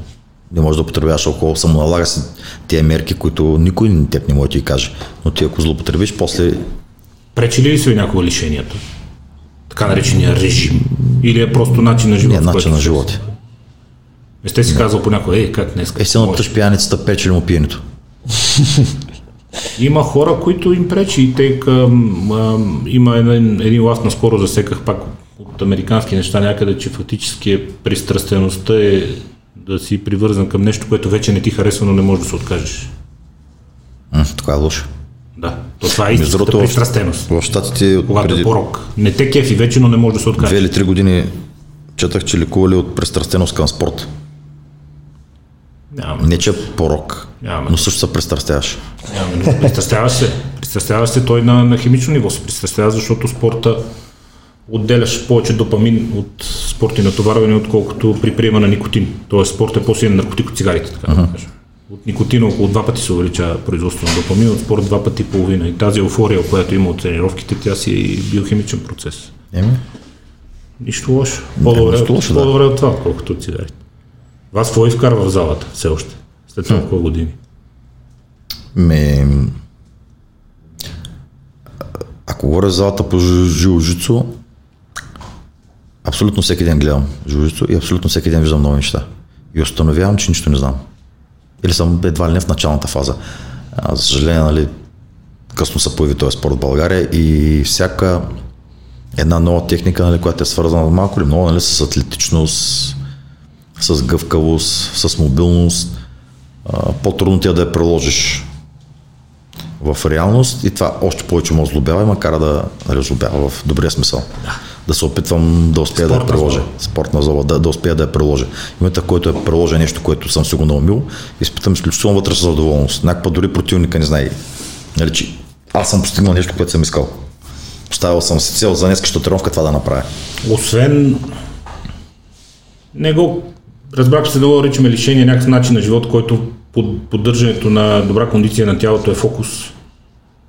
не можеш да употребяваш алкохол, само налага си тия мерки, които никой теб не може да ти каже. Но ти ако злоупотребиш, после Пречи ли си някога лишението? Така наречения режим? Или е просто начин на живот? не е начин на се- живота. Не сте си казал понякога, ей, как днес? Е, си натъж пияницата, пече ли му пиенето? Има хора, които им пречи и те към, ам, има един, един ласт наскоро засеках пак от американски неща някъде, че фактически е пристрастеността е да си привързан към нещо, което вече не ти харесва, но не можеш да се откажеш. М, това е лошо. Да, то това е истинската пристрастеност. В щатите от Когато преди е порок. Не те кефи вече, но не можеш да се откажеш. две или три години четах, че лекували от пристрастеност към спорт. Нямаме, Не, че е порок, Нямаме. но също се пристрастяваш. нямаме. Пристрастяваш се. Пристрастяваш се той на, на химично ниво се пристрастява, защото спорта отделяш повече допамин от спортни натоварвания, отколкото при приема на никотин. Тоест спорт е по-силен наркотик от цигарите, така да кажем. От никотина около два пъти се увеличава производство на допамин, от спорт два пъти и половина. И тази еуфория, която има от тренировките, тя си е биохимичен процес. Еми, Нищо лошо. По-добре, нищо лошо, да. по-добре от това, отколкото от цигарите. Вас какво ви вкарва в залата все още? След толкова години. Ме... Ако говоря за залата по жилжицу, абсолютно всеки ден гледам жилжицу и абсолютно всеки ден виждам нови неща. И установявам, че нищо не знам. Или съм едва ли не в началната фаза. За съжаление, нали, късно се появи този спорт в България и всяка една нова техника, нали, която е свързана малко или много нали, с атлетичност, с гъвкавост, с мобилност, по-трудно ти е да я приложиш в реалност и това още повече ме озлобява и ме кара да разлобява в добрия смисъл. Да. Да се опитвам да успея да я Спортна приложа. зола. Спортна зола, да, да успея да я приложа. В момента, в който е приложа нещо, което съм си го наумил, изпитам изключително вътрешна задоволност. Някаква дори противника не знае. Нали, че аз съм постигнал нещо, което съм искал. Поставил съм си цел за днескащата тренировка това да направя. Освен не го разбрах, че се да наричаме лишение, някакъв начин на живот, който под поддържането на добра кондиция на тялото е фокус.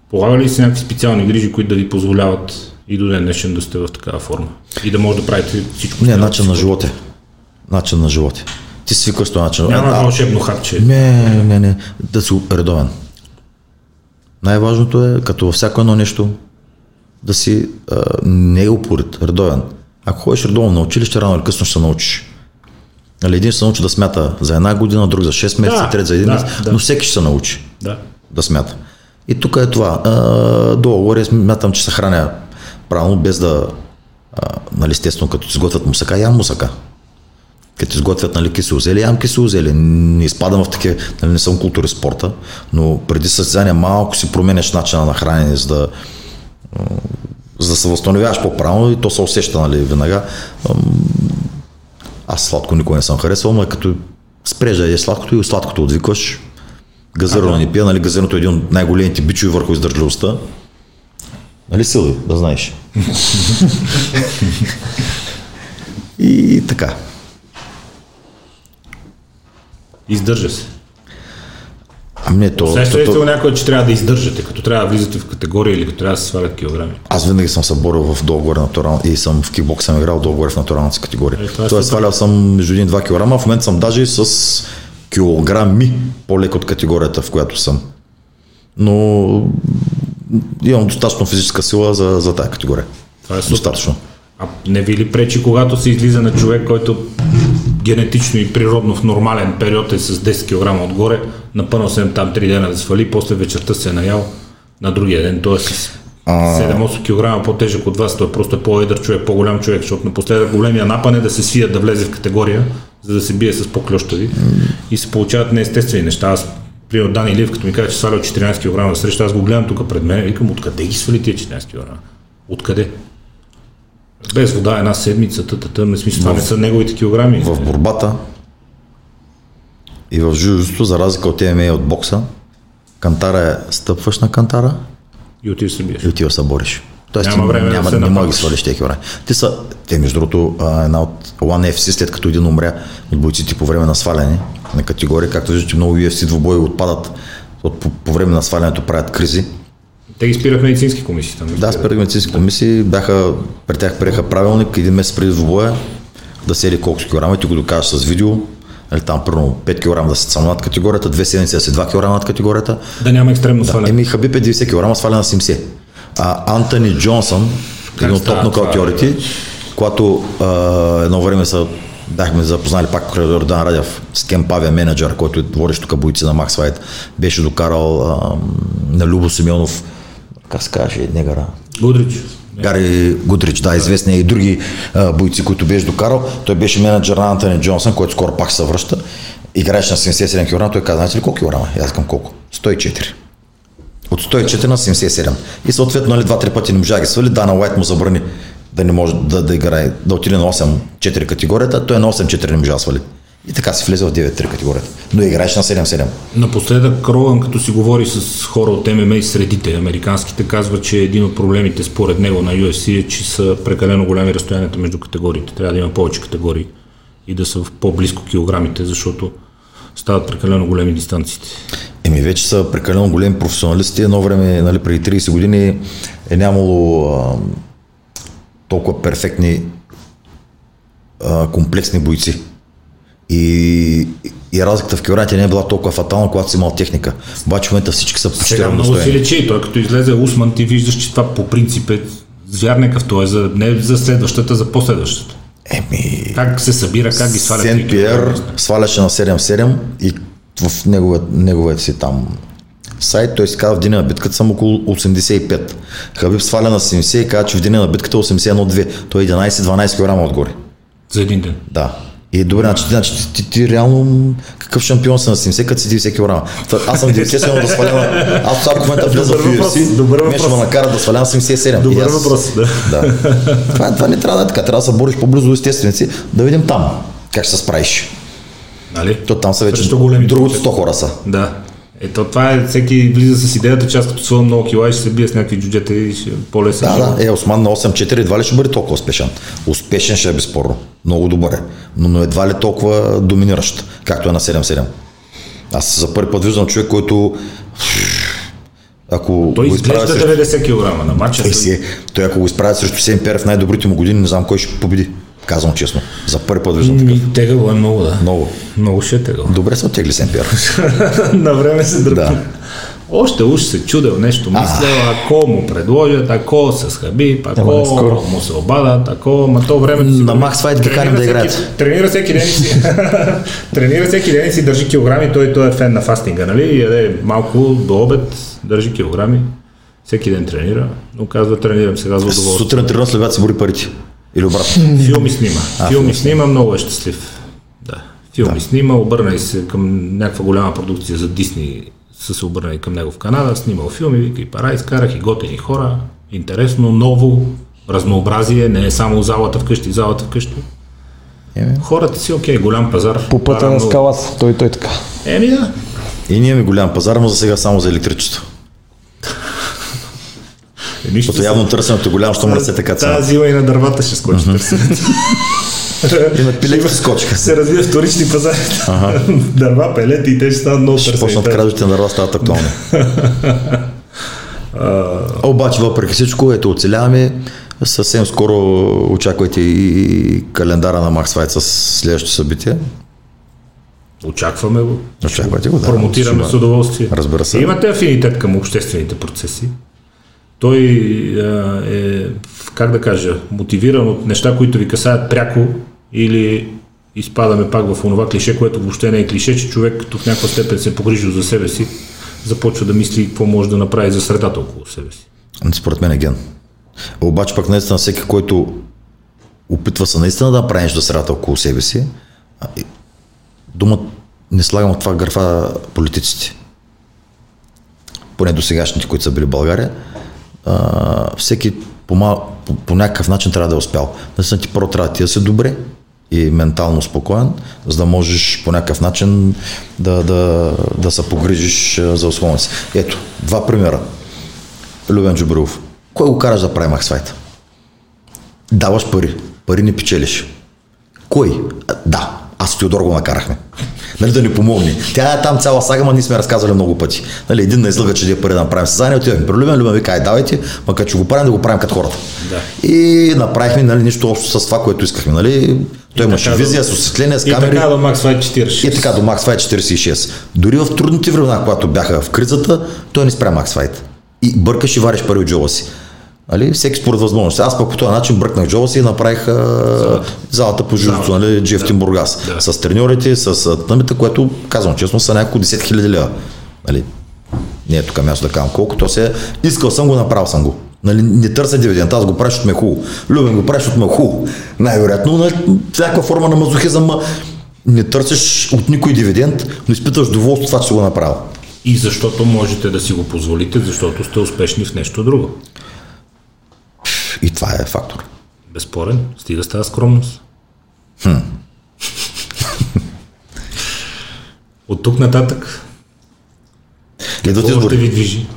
Полага ли си някакви специални грижи, които да ви позволяват и до ден днешен да сте в такава форма? И да може да правите всичко. Не, начин на всичко. живот е. Начин на живот е. Ти свикваш този начин. Няма А, вълшебно хапче. Не, не, не. Да си редовен. Най-важното е, като във всяко едно нещо, да си а, не е упорит, редовен. Ако ходиш редовно на училище, рано или късно ще се научиш. Нали, един ще се научи да смята за една година, друг за 6 месеца, Да, трет за един да, месец, да. но всеки ще се научи Да. да смята. И тук е това. А, долу горе смятам, че се храня правилно, без да, а, нали, естествено, като изготвят мусака, ям мусака. Като изготвят нали, кисело зеле, ям кисело зеле. Не изпадам в такива, нали, не съм култури спорта, но преди състезание малко си променяш начина на хранене, за да, за да се възстановяваш по-правилно и то се усеща нали, веднага. Аз сладко никога не съм харесвал, но е като спреш да ядеш сладкото и от сладкото отвикваш. Газирано не пия, нали газирането е един от най-големите бичови върху издържливостта. Нали сили, да знаеш. <laughs> и така. Издържа се. Ами не, то, Усещате то, някой, че трябва да издържате, като трябва да влизате в категория или като трябва да се свалят килограми? аз винаги съм се борил в долу-горе натурал и съм в кикбокс съм играл долу-горе в натуралната си категория. Е, е Тоест супер. свалял съм между 1 и 2 кг, в момента съм даже с килограми по-лек от категорията, в която съм. Но имам достатъчно физическа сила за, за тази категория. Това е супер. Достатъчно. А не ви ли пречи, когато се излиза на човек, който генетично и природно в нормален период е с 10 кг отгоре, напънал се там 3 дена да свали, после вечерта се е наял на другия ден, т.е. с 7-8 кг по-тежък от вас, той просто е по-едър човек, по-голям човек, защото напоследък големия напън е да се свият, да влезе в категория, за да се бие с по-клющави и се получават неестествени неща. Аз Примерно Дани Лив, като ми каже, че сваля 14 кг на среща, аз го гледам тук пред мен и викам, откъде ги свали тия 14 кг? Откъде? Без вода една седмица, тътата, в смисъл, това не са неговите килограми. в борбата и в жужото, за разлика от ММА и от бокса, кантара е стъпваш на кантара И отиваш се биеш. и отиваш се бориш. Тоест Няма време да няма, се не мога да свалиш тези хора. Те са, те между другото, една от One FC, след като един умря от бойците по време на сваляне на категория, както виждате, много UFC двубои отпадат От, по, по време на свалянето правят кризи. Те ги спират медицински комисии там. Да, спират медицински комисии, бяха, при тях приеха правилник един месец преди двубоя да седи колко килограма и ти го докажеш с видео. Нали, там примерно 5 кг да се само над категорията, 2 седмици да си 2 кг над категорията. Да няма екстремно Да, сваляне. еми Хабиб е 90 кг, сваля на 70. А Антони Джонсън, един от топ нокаутьорите, когато а, едно време са бяхме запознали пак Йордан Радев с Кен Павия, менеджер, който е водещ тук бойци на Макс Файт, беше докарал а, на Любо Симеонов, как се каже, негара, Гудрич. Гари Гудрич, да, известни и други а, бойци, които беше докарал. Той беше менеджер на Антони Джонсън, който скоро пак се връща. Играеше на 77 кг, той каза, знаете ли колко килограма? Аз към колко? 104. От 104 на 77. И съответно, нали, два-три пъти не можа да ги свали. Дана Уайт му забрани да не може да, да играе, да отиде на 8-4 категорията, той на 8-4 не можа да свали. И така си влезе в 9-3 категорията. Но играеше на 7-7. Напоследък Роган, като си говори с хора от ММА и средите, американските, казва, че един от проблемите според него на UFC е, че са прекалено големи разстоянията между категориите. Трябва да има повече категории и да са в по-близко килограмите, защото стават прекалено големи дистанциите. Еми вече са прекалено големи професионалисти. Едно време, нали, преди 30 години е нямало а, толкова перфектни а, комплексни бойци. И, и разликата в килограмите не е била толкова фатална, когато си имал техника. Обаче в момента всички са почти Сега много си лечи. Той като излезе Усман, ти виждаш, че това по принцип е звярнекъв. Той е за, не за следващата, за последващата. Еми, Как се събира, как ги сваля. Сен Пиер сваляше на 7-7 и в неговия, неговият си там сайт, той си казва в деня на битката съм около 85. Хабиб сваля на 70 и казва, че в деня на битката е 81-2. Той е 11-12 кг отгоре. За един ден. Да. И добре, значи, ти, значи ти, ти, ти, реално какъв шампион си на 70, като си 90 кг. Аз съм 90 да сваля. Аз ако в момента влеза в UFC, добър ме ще ме накара да сваля на 77. Добър аз- въпрос, да. да. Това, това не трябва да е така. Трябва да се бориш по-близо до естественици, да видим там как ще се справиш. Нали? То там са вече големи другото джуджета. 100 хора са. Да. Ето това е, всеки влиза с идеята, че аз като свъм много кила и ще се бия с някакви джуджета и ще е по-лесен. Да, живот. да. Е, Осман на 8-4 едва ли ще бъде толкова успешен. Успешен ще е безспорно. Много добър е. Но, но едва ли толкова доминиращ, както е на 7-7. Аз за първи път виждам човек, който ако Той го изправя срещу... 90 кг на матча. Е, си, е. той ако го изправят срещу Сен Пиер в най-добрите му години, не знам кой ще победи. Казвам честно. За първи път виждам такъв. Ми, тегъл е много, да. Много. Много ще е тегъл. Добре се оттегли Сен Пиер. <laughs> на време се дръпна. Да. Още уж се чудел нещо, мислял, ако му предложат, ако с Хабиб, Ама не ако скоро. му се обадат, ако, ма то времето си... На Макс Файт ги карам да играят. Тренира всеки ден и си... <laughs> тренира всеки ден и си държи килограми, той, той е фен на фастинга, нали? Яде малко до обед, държи килограми, всеки ден тренира, но казва тренирам сега за удоволствие. Сутрин тренира, след си бори парите. Или обратно. Филми снима. Филми филми снима, много е щастлив. Да. Филми снима, обърнали се към някаква голяма продукция за Дисни, са се обърнали към него в Канада, снимал филми, вика и пара, изкарах и готини хора, интересно, ново, разнообразие, не е само залата вкъщи, залата вкъщи. Еми. Хората си, окей, голям пазар. По пътя на скалата. Той, той така. Еми да. И ние имаме голям пазар, но за сега само за електричество. Е, нищо Защото явно търсенето е голямо, що мърсе така цена. Тази зима и на дървата ще скочи търсенето. <laughs> И на пилетите скочиха. се развива вторични пазари. <laughs> Дърва, пелети и те ще стават много Ще търсени. почнат кражбите на дърва стават актуални. <laughs> Обаче, въпреки всичко, ето оцеляваме. Съвсем скоро очаквайте и календара на Макс Файт с следващото събитие. Очакваме го. Очаквайте го, да. Промотираме Ще с удоволствие. Разбира се. Имате афинитет към обществените процеси. Той е, как да кажа, мотивиран от неща, които ви касаят пряко или изпадаме пак в онова клише, което въобще не е клише, че човек като в някаква степен се е погрижил за себе си, започва да мисли какво може да направи за средата около себе си. Според мен е ген. Обаче пък наистина всеки, който опитва се наистина да прави нещо за средата около себе си, а, и- дума не слагам от това гърфа политиците. Поне до сегашните, които са били в България. А, всеки по, мал, по, по някакъв начин трябва да е успял. Наистина ти първо трябва ти да си добре и ментално спокоен, за да можеш по някакъв начин да, да, да се погрижиш за условно си. Ето, два примера. Любен Джубрилов. Кой го караш да прави Максфайт? Даваш пари. Пари не печелиш. Кой? Да, аз и Теодор го накарахме. Нали, да ни помогне. Тя е там цяла сага, но ние сме разказвали много пъти. Нали, един на излъга, че да пари да направим състезание, отиваме при Любен, Любен вика, ай, давайте, макар че го правим, да го правим като хората. Да. И направихме нали, нищо общо с това, което искахме. Нали. Той имаше визия с осветление, с И камери. така до Fight 46. И така до Fight 46. Дори в трудните времена, когато бяха в кризата, той не спря Max Fight. И бъркаш и вариш пари от джоба си. Али? Всеки според възможност. Аз пък по този начин бръкнах джоба си и направих залата, залата по жужото, нали, GFT да. Бургас. Да. С треньорите, с тъмите, което, казвам честно, са няколко 10 хиляди лева. Нали? Не е тук място да казвам колко, то се искал съм го, направил съм го. Нали, не търся дивиденд, аз го правя, защото ме е хубаво. Любен го прави, защото ме е хубаво. Най-вероятно, нали, всяка форма на мазохизъм, ма не търсиш от никой дивиденд, но изпитваш доволство това, че си го направил. И защото можете да си го позволите, защото сте успешни в нещо друго. И това е фактор. Безспорен. Стига с тази скромност. <laughs> От тук нататък, Идват избори. ви движи?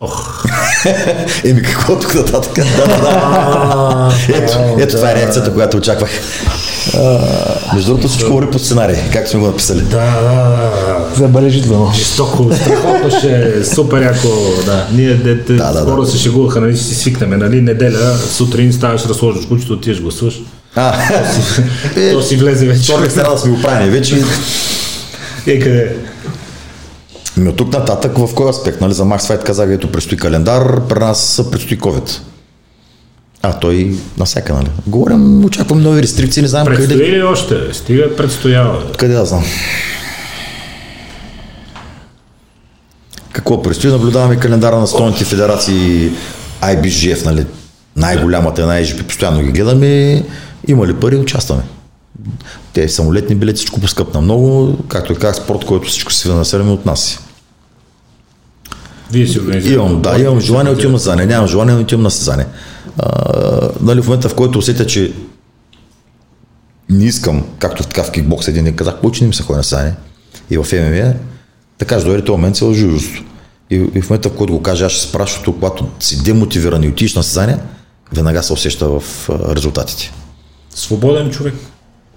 Ох, <laughs> Еми какво тук нататък? Да, да, да. <laughs> Ето, ето това е реакцията, която очаквах. Между другото всичко говори по сценарий, както сме го написали. да, да, да. Забележително. Жестоко, страхотно ще е, супер яко, да. Ние дете, Да, да, скоро да. се шегуваха, нали си свикнаме, нали, неделя, сутрин ставаш, разложиш кучето, отиваш гласуваш. А, <laughs> То си влезе вече. Вторник трябва да сме го правили вече. Е, къде? Ми от тук нататък в кой аспект? Нали? За Max Fight казах, ето предстои календар, при нас предстои COVID. А той насяка, нали? Говорим, очаквам нови рестрикции, не знаем Предстои къде, ли още? Стига предстоява. къде да знам. Какво предстои? Наблюдаваме календара на столните федерации IBGF, нали? Най-голямата на IGP, постоянно ги гледаме. Има ли пари, участваме. Те самолетни билети, всичко поскъпна много, както и как спорт, който всичко се финансираме от нас. Вие си организирате. Имам, да, имам желание отивам на състезание, нямам желание отивам на състезание. А, нали, в момента, в който усетя, че не искам, както така в кикбокс един ден казах, повече не ми се ходи на състезание и в ММА, така ще дойде този момент се лъжи и, и в момента, в който го кажа, аз ще спра, защото когато си демотивиран и отидеш на състезание, веднага се усеща в а, резултатите. Свободен човек.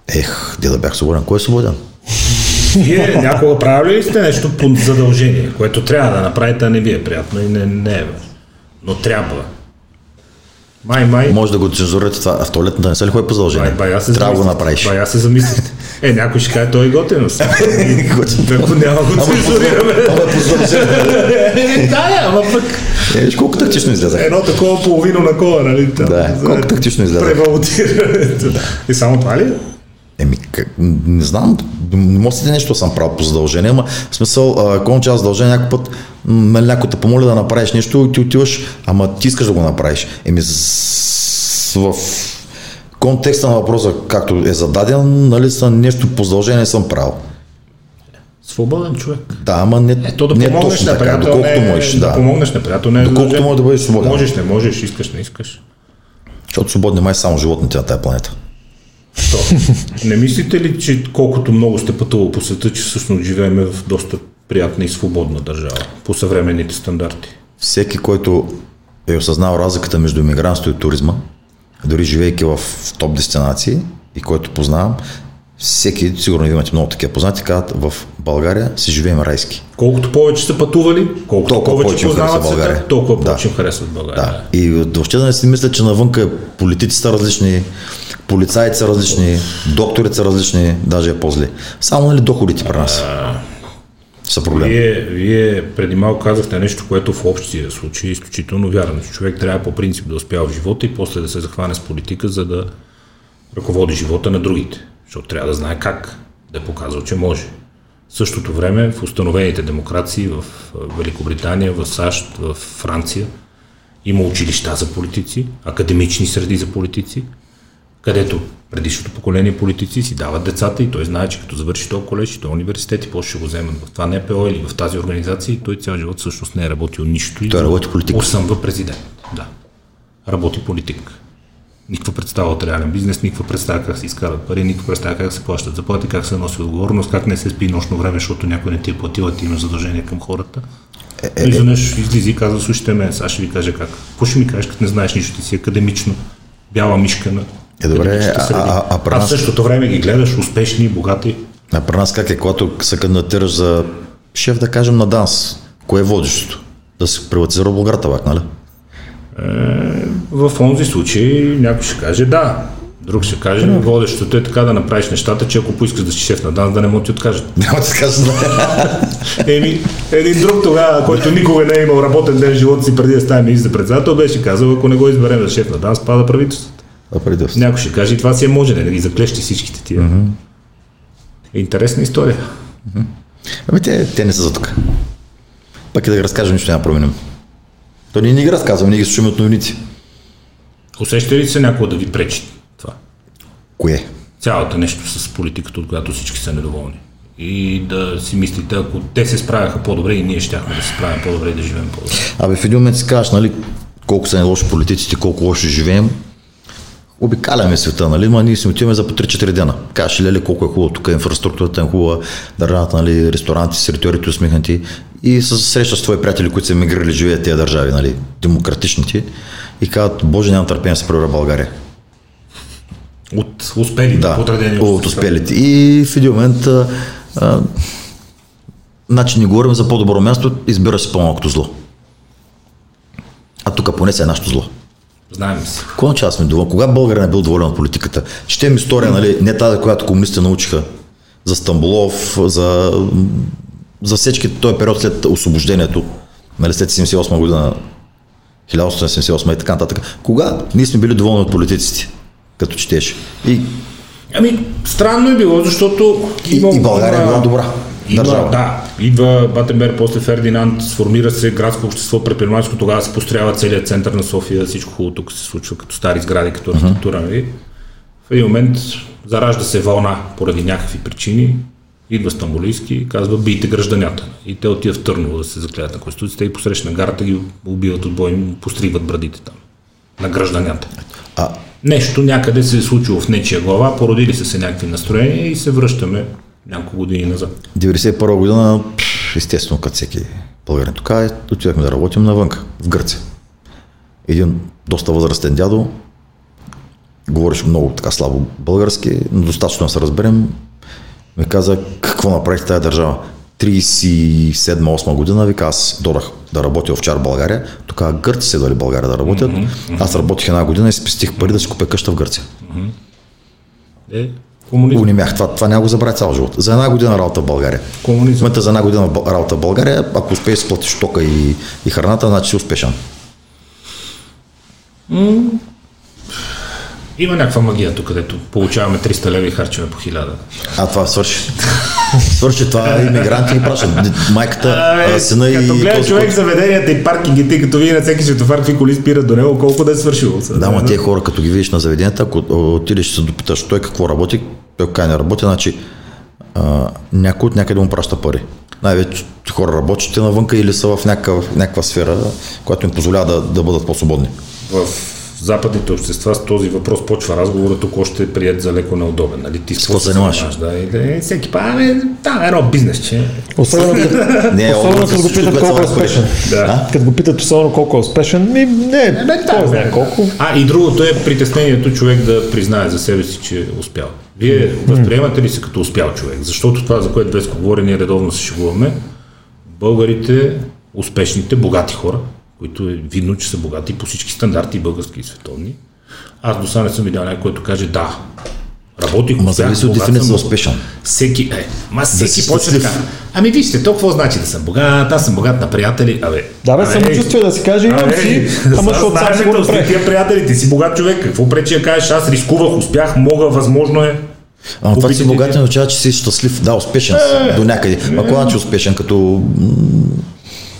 Ех, де да бях свободен. Кой е свободен? <laughs> Вие някога правили ли сте нещо по задължение, което трябва да направите, а не ви е приятно и не, не е. Но трябва. Май, май. Може да го цензурирате това. А в туалетната не се ли ходи по задължение? Бай, се Трябва да го направиш. Аз се замислихте. Е, някой ще каже, той е готин. Ако <laughs> няма го цензурираме. ама по задължение. <laughs> Да, ама пък Е, виж колко тактично излезе. едно такова половино на кола, нали? Да, колко тактично излезе. Превалутирането. И само това ли? Еми, как, не знам, не може да нещо съм правил по задължение, ама в смисъл, ако имам част задължение някой път, нали, някой те помоли да направиш нещо и ти отиваш, ама ти искаш да го направиш. Еми, в контекста на въпроса, както е зададен, нали, са нещо по задължение съм правил. Свободен човек. Да, ама не, Ето да не помогнеш точно на така, доколкото не, можеш. да. Да. помогнеш на приятел, не е Доколкото задължение. може да бъдеш свободен. Можеш, не можеш, искаш, не искаш. Защото свободни май са само животните на тази планета. То. Не мислите ли, че колкото много сте пътувал по света, че всъщност живеем в доста приятна и свободна държава по съвременните стандарти? Всеки, който е осъзнал разликата между иммигрантството и туризма, дори живейки в топ дестинации и който познавам, всеки, сигурно имате много такива познати, казват в България си живеем райски. Колкото повече са пътували, колкото Толкова повече повече познават харесва света, България. толкова Да. повече им харесват България. Да. И въобще да не си мисля, че навънка политици са различни, полицаите са различни, докторите са различни, даже е по-зле. Само нали доходите при нас са проблем. Вие, вие преди малко казахте нещо, което в общия случай е изключително вярно, човек трябва по принцип да успява в живота и после да се захване с политика, за да ръководи живота на другите. Защото трябва да знае как да е показал, че може. В същото време в установените демокрации в Великобритания, в САЩ, в Франция има училища за политици, академични среди за политици, където предишното поколение политици си дават децата и той знае, че като завърши този колеж и този университет и после ще го вземат в това НПО или в тази организация и той цял живот всъщност не е работил нищо. и Той работи политик. Осъмва президент. Да. Работи политик. Никаква представа от реален бизнес, никаква представа как се изкарат пари, никаква представа как се плащат заплати, как се носи отговорност, как не се спи нощно време, защото някой не ти е платил, а ти имаш задължение към хората. Е, е, Изведнъж излизи и казва, слушайте ме, сега ще ви кажа как. Какво ще ми кажеш, като не знаеш нищо, ти си академично, бяла мишка на Е, добре, а- а- а при а в същото време ги гледаш успешни, богати. А при нас как е, когато се кандидатираш за шеф, да кажем, на ДАНС, кое е водещото? Да се приватизира Болград табак, нали? В онзи случай някой ще каже да. Друг ще каже, водещото е така да направиш нещата, че ако поискаш да си шеф на ДАНС, да не му ти откажат. <laughs> Няма да кажа, да. <laughs> Еми, един друг тогава, който никога не е имал работен ден в живота си преди да стане министър председател, беше казал, ако не го изберем за шеф на ДАНС, пада правителството. Да, преди да Някой ще каже, и това си е може, да ги заклещи всичките тия. Mm-hmm. Интересна история. Ами те, те не са за тук. Пък и да ги разкажем, нищо няма променим. То ние не ги разказваме, ние ги слушаме от новините. Усеща ли се някой да ви пречи това? Кое? Цялото нещо с политиката, от която всички са недоволни. И да си мислите, ако те се справяха по-добре и ние щяхме да се справим по-добре и да живеем по-добре. Абе, в един момент си кажеш, нали, колко са ни лоши политиците, колко лошо живеем. Обикаляме света, нали, ма ние си отиваме за по 3-4 дена. Кажеш, леле, колко е хубаво, тук инфраструктурата е хубава, държавата, нали, ресторанти, сервиторите усмихнати. И се срещаш с твои приятели, които са емигрирали, живеят тези държави, нали, демократичните. И казват, боже, нямам търпение да се превърна България. От успелите, Да, подредени от успелите. И в един момент, а, а, значи не говорим за по-добро място, избираш си по-малкото зло. А тук поне се е нашето зло. Знаем си. Кога че аз сме доволен? Кога България не е бил доволен от политиката? Четем история, нали, не тази, която комунистите научиха за Стамбулов, за, за всички този период след освобождението, нали, след 78 година, 1878 и така нататък. Кога ние сме били доволни от политиците, като четеш? И Ами, странно е било, защото... И- и България е била добра Има, държава. Да, идва Батенберг, после Фердинанд, сформира се градско общество, предприемаческо, тогава се построява целият център на София, всичко хубаво тук се случва като стари сгради, като архитектура. нали? В един момент заражда се вълна поради някакви причини, идва Стамбулийски и казва бийте гражданята. И те отиват в Търново да се заклеят на Конституцията и посрещна гарата ги убиват от бой, им постриват брадите там на гражданята. а, Нещо някъде се е случило в нечия глава, породили са се някакви настроения и се връщаме няколко години назад. 91 година, естествено, като всеки българин тук, е, отидахме да работим навън, в Гърция. Един доста възрастен дядо, говореше много така слабо български, но достатъчно да се разберем, ми каза какво направих тази държава. 37-8 година, вика, аз додах да работя в Чар България, тогава гърци се дали България да работят. Аз работих една година и спестих пари да си купя къща в Гърция. Е, комунизъм. Унемях. Това, това няма го забравя цял живот. За една година работа в България. В Комунизъм. момента за една година в работа в България, ако успееш да платиш тока и, и храната, значи си успешен. Има някаква магия тук, където получаваме 300 лева и харчиме по 1000. А това свърши. Свърши това иммигранти ги пращат. Майката, а, сина и като гледа човек заведенията и паркингите, и като види на всеки светофар какви коли спират до него, колко да е свършило. Да, ма тия хора, като ги видиш на заведенията, ако отидеш се допиташ той какво работи, той как не работи, значи а, някой от някъде му праща пари. Най-вече хора работещите навънка или са в някаква, някаква сфера, която им позволява да, да бъдат по-свободни. в западните общества с този въпрос почва разговора, тук още е прият за леко неудобен. Нали? Ти с какво се занимаваш? Да, и да, всеки па, ами, е едно бизнес, че. Особено, <laughs> Не, особено като го питат колко е успешен. Да. Като го питат особено колко е успешен, ми не, кой знае колко. А, и другото е притеснението човек да признае за себе си, че е успял. Вие възприемате ли се като успял човек? Защото това, за което Веско говори, ние редовно се шегуваме. Българите, успешните, богати хора, които е видно, че са богати по всички стандарти, български и световни. Аз до сега не съм видял някой, който каже да. Работих, Ма зависи от дефиниция успешен. Всеки, е, ма всеки си почва така. Ами вижте, то какво значи да съм богат, аз съм богат на приятели, абе. Да, бе, самочувствие да си каже, имам си, <laughs> ама защото сам си го направих. тия приятели, ти си богат човек, какво пречи да кажеш, аз рискувах, успях, мога, възможно е. Ама това, че си богат, не означава, че си щастлив. Да, успешен си до някъде. Ма кога значи успешен, като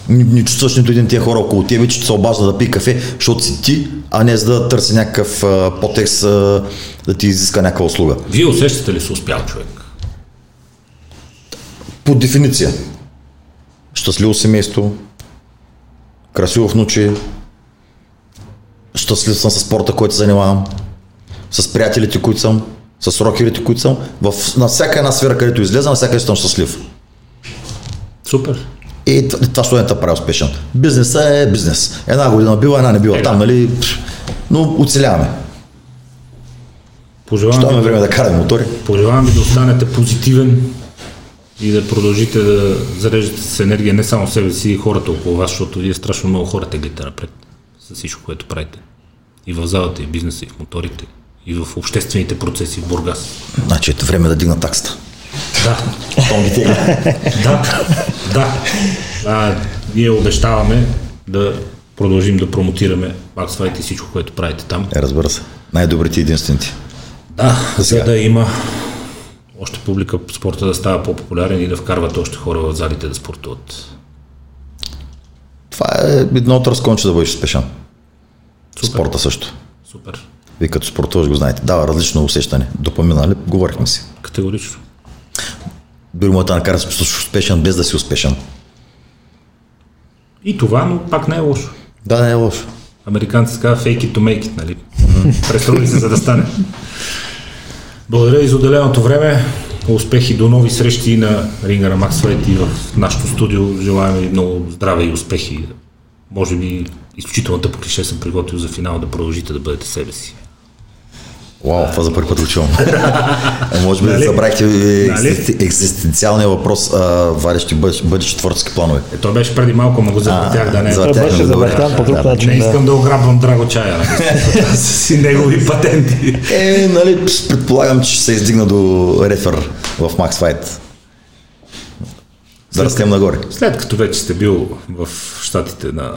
не, не чувстваш нито един тия хора около тебе, че се обажда да пие кафе, защото си ти, а не за да търси някакъв а, потекст а, да ти изиска някаква услуга. Вие усещате ли се успял човек? По дефиниция. Щастливо семейство, красиво внуче, щастлив съм с спорта, който се занимавам, с приятелите, които съм, с рокерите, които съм. В, на всяка една сфера, където излеза, на всяка съм щастлив. Супер. И това, студента прави успешен. Бизнесът е бизнес. Една година бива, една не бива. Там, нали, но оцеляваме. Пожелавам Що време да караме мотори? пожелавам ви да останете позитивен и да продължите да зареждате с енергия не само себе си и хората около вас, защото вие страшно много хора теглите напред с всичко, което правите. И в залата, и в бизнеса, и в моторите, и в обществените процеси в Бургас. Значи ето време да дигна таксата. Да, тегля. да, да. А, ние обещаваме да продължим да промотираме Fight и всичко, което правите там. Е, разбира се. Най-добрите единствените. Да, за да има още публика спорта да става по-популярен и да вкарват още хора в залите да спортуват. Това е едно от разконче да бъдеш успешен. Супер. Спорта също. Супер. Вие като спортуваш го знаете. Дава различно усещане. Допамина, нали? Говорихме си. Категорично. Дори му да накара да чувстваш успешен, без да си успешен. И това, но пак не е лошо. Да, не е лошо. Американците казват fake it to make it, нали? Преструли се, за да стане. Благодаря ви за отделеното време. Успехи до нови срещи на ринга на Max Fight и в нашото студио. Желаем ви много здраве и успехи. Може би изключително тъпо клише съм приготвил за финал да продължите да бъдете себе си. Вау, това за първи път го чувам. А, Може би Нали? забравихте Нали? екзистенциалния въпрос, а, бъдещи, бъдещи творчески планове. Е, той беше преди малко, ма го завъртях да не е. за- Той беше е завъртян по друг начин. Не искам да ограбвам Драго Чая нали? <laughs> с си негови патенти. Е, нали, предполагам, че ще се издигна до рефер в Max Fight. Да растем нагоре. След като вече сте бил в щатите на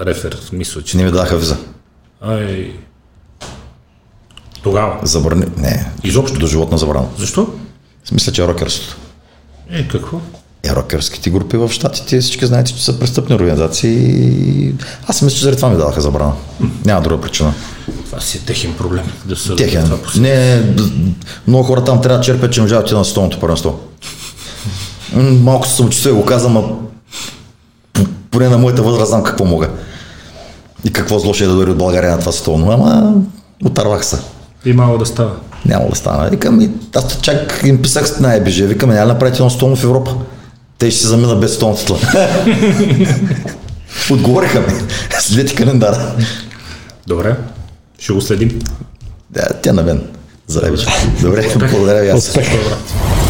рефер, мисля, че... Не ми даха виза. Ай... Тогава. Забрани. Не. Изобщо. До животна забрана. Защо? Мисля, че е рокерството. Е, какво? Е, рокерските групи в щатите, всички знаете, че са престъпни организации. Аз мисля, че заради това ми даваха забрана. Няма друга причина. Това си е техен проблем. Да се Техен. това. Не, много хора там трябва да черпят, че не можа да отида на световното първенство. Малко се самочувствие го казвам, а поне на моята възраст знам какво мога. И какво зло ще е да дойде от България на това световно. Ама отървах се. И мало да става. Няма да стана. Викам, и аз чак им писах с най-бежи. Викам, няма да направите едно световно в Европа. Те ще се заминат без титла. <laughs> Отговориха ми. Следете календара. Добре. Ще го следим. Да, тя на мен. Здравей. Добре, благодаря ви аз. Успех. Добре.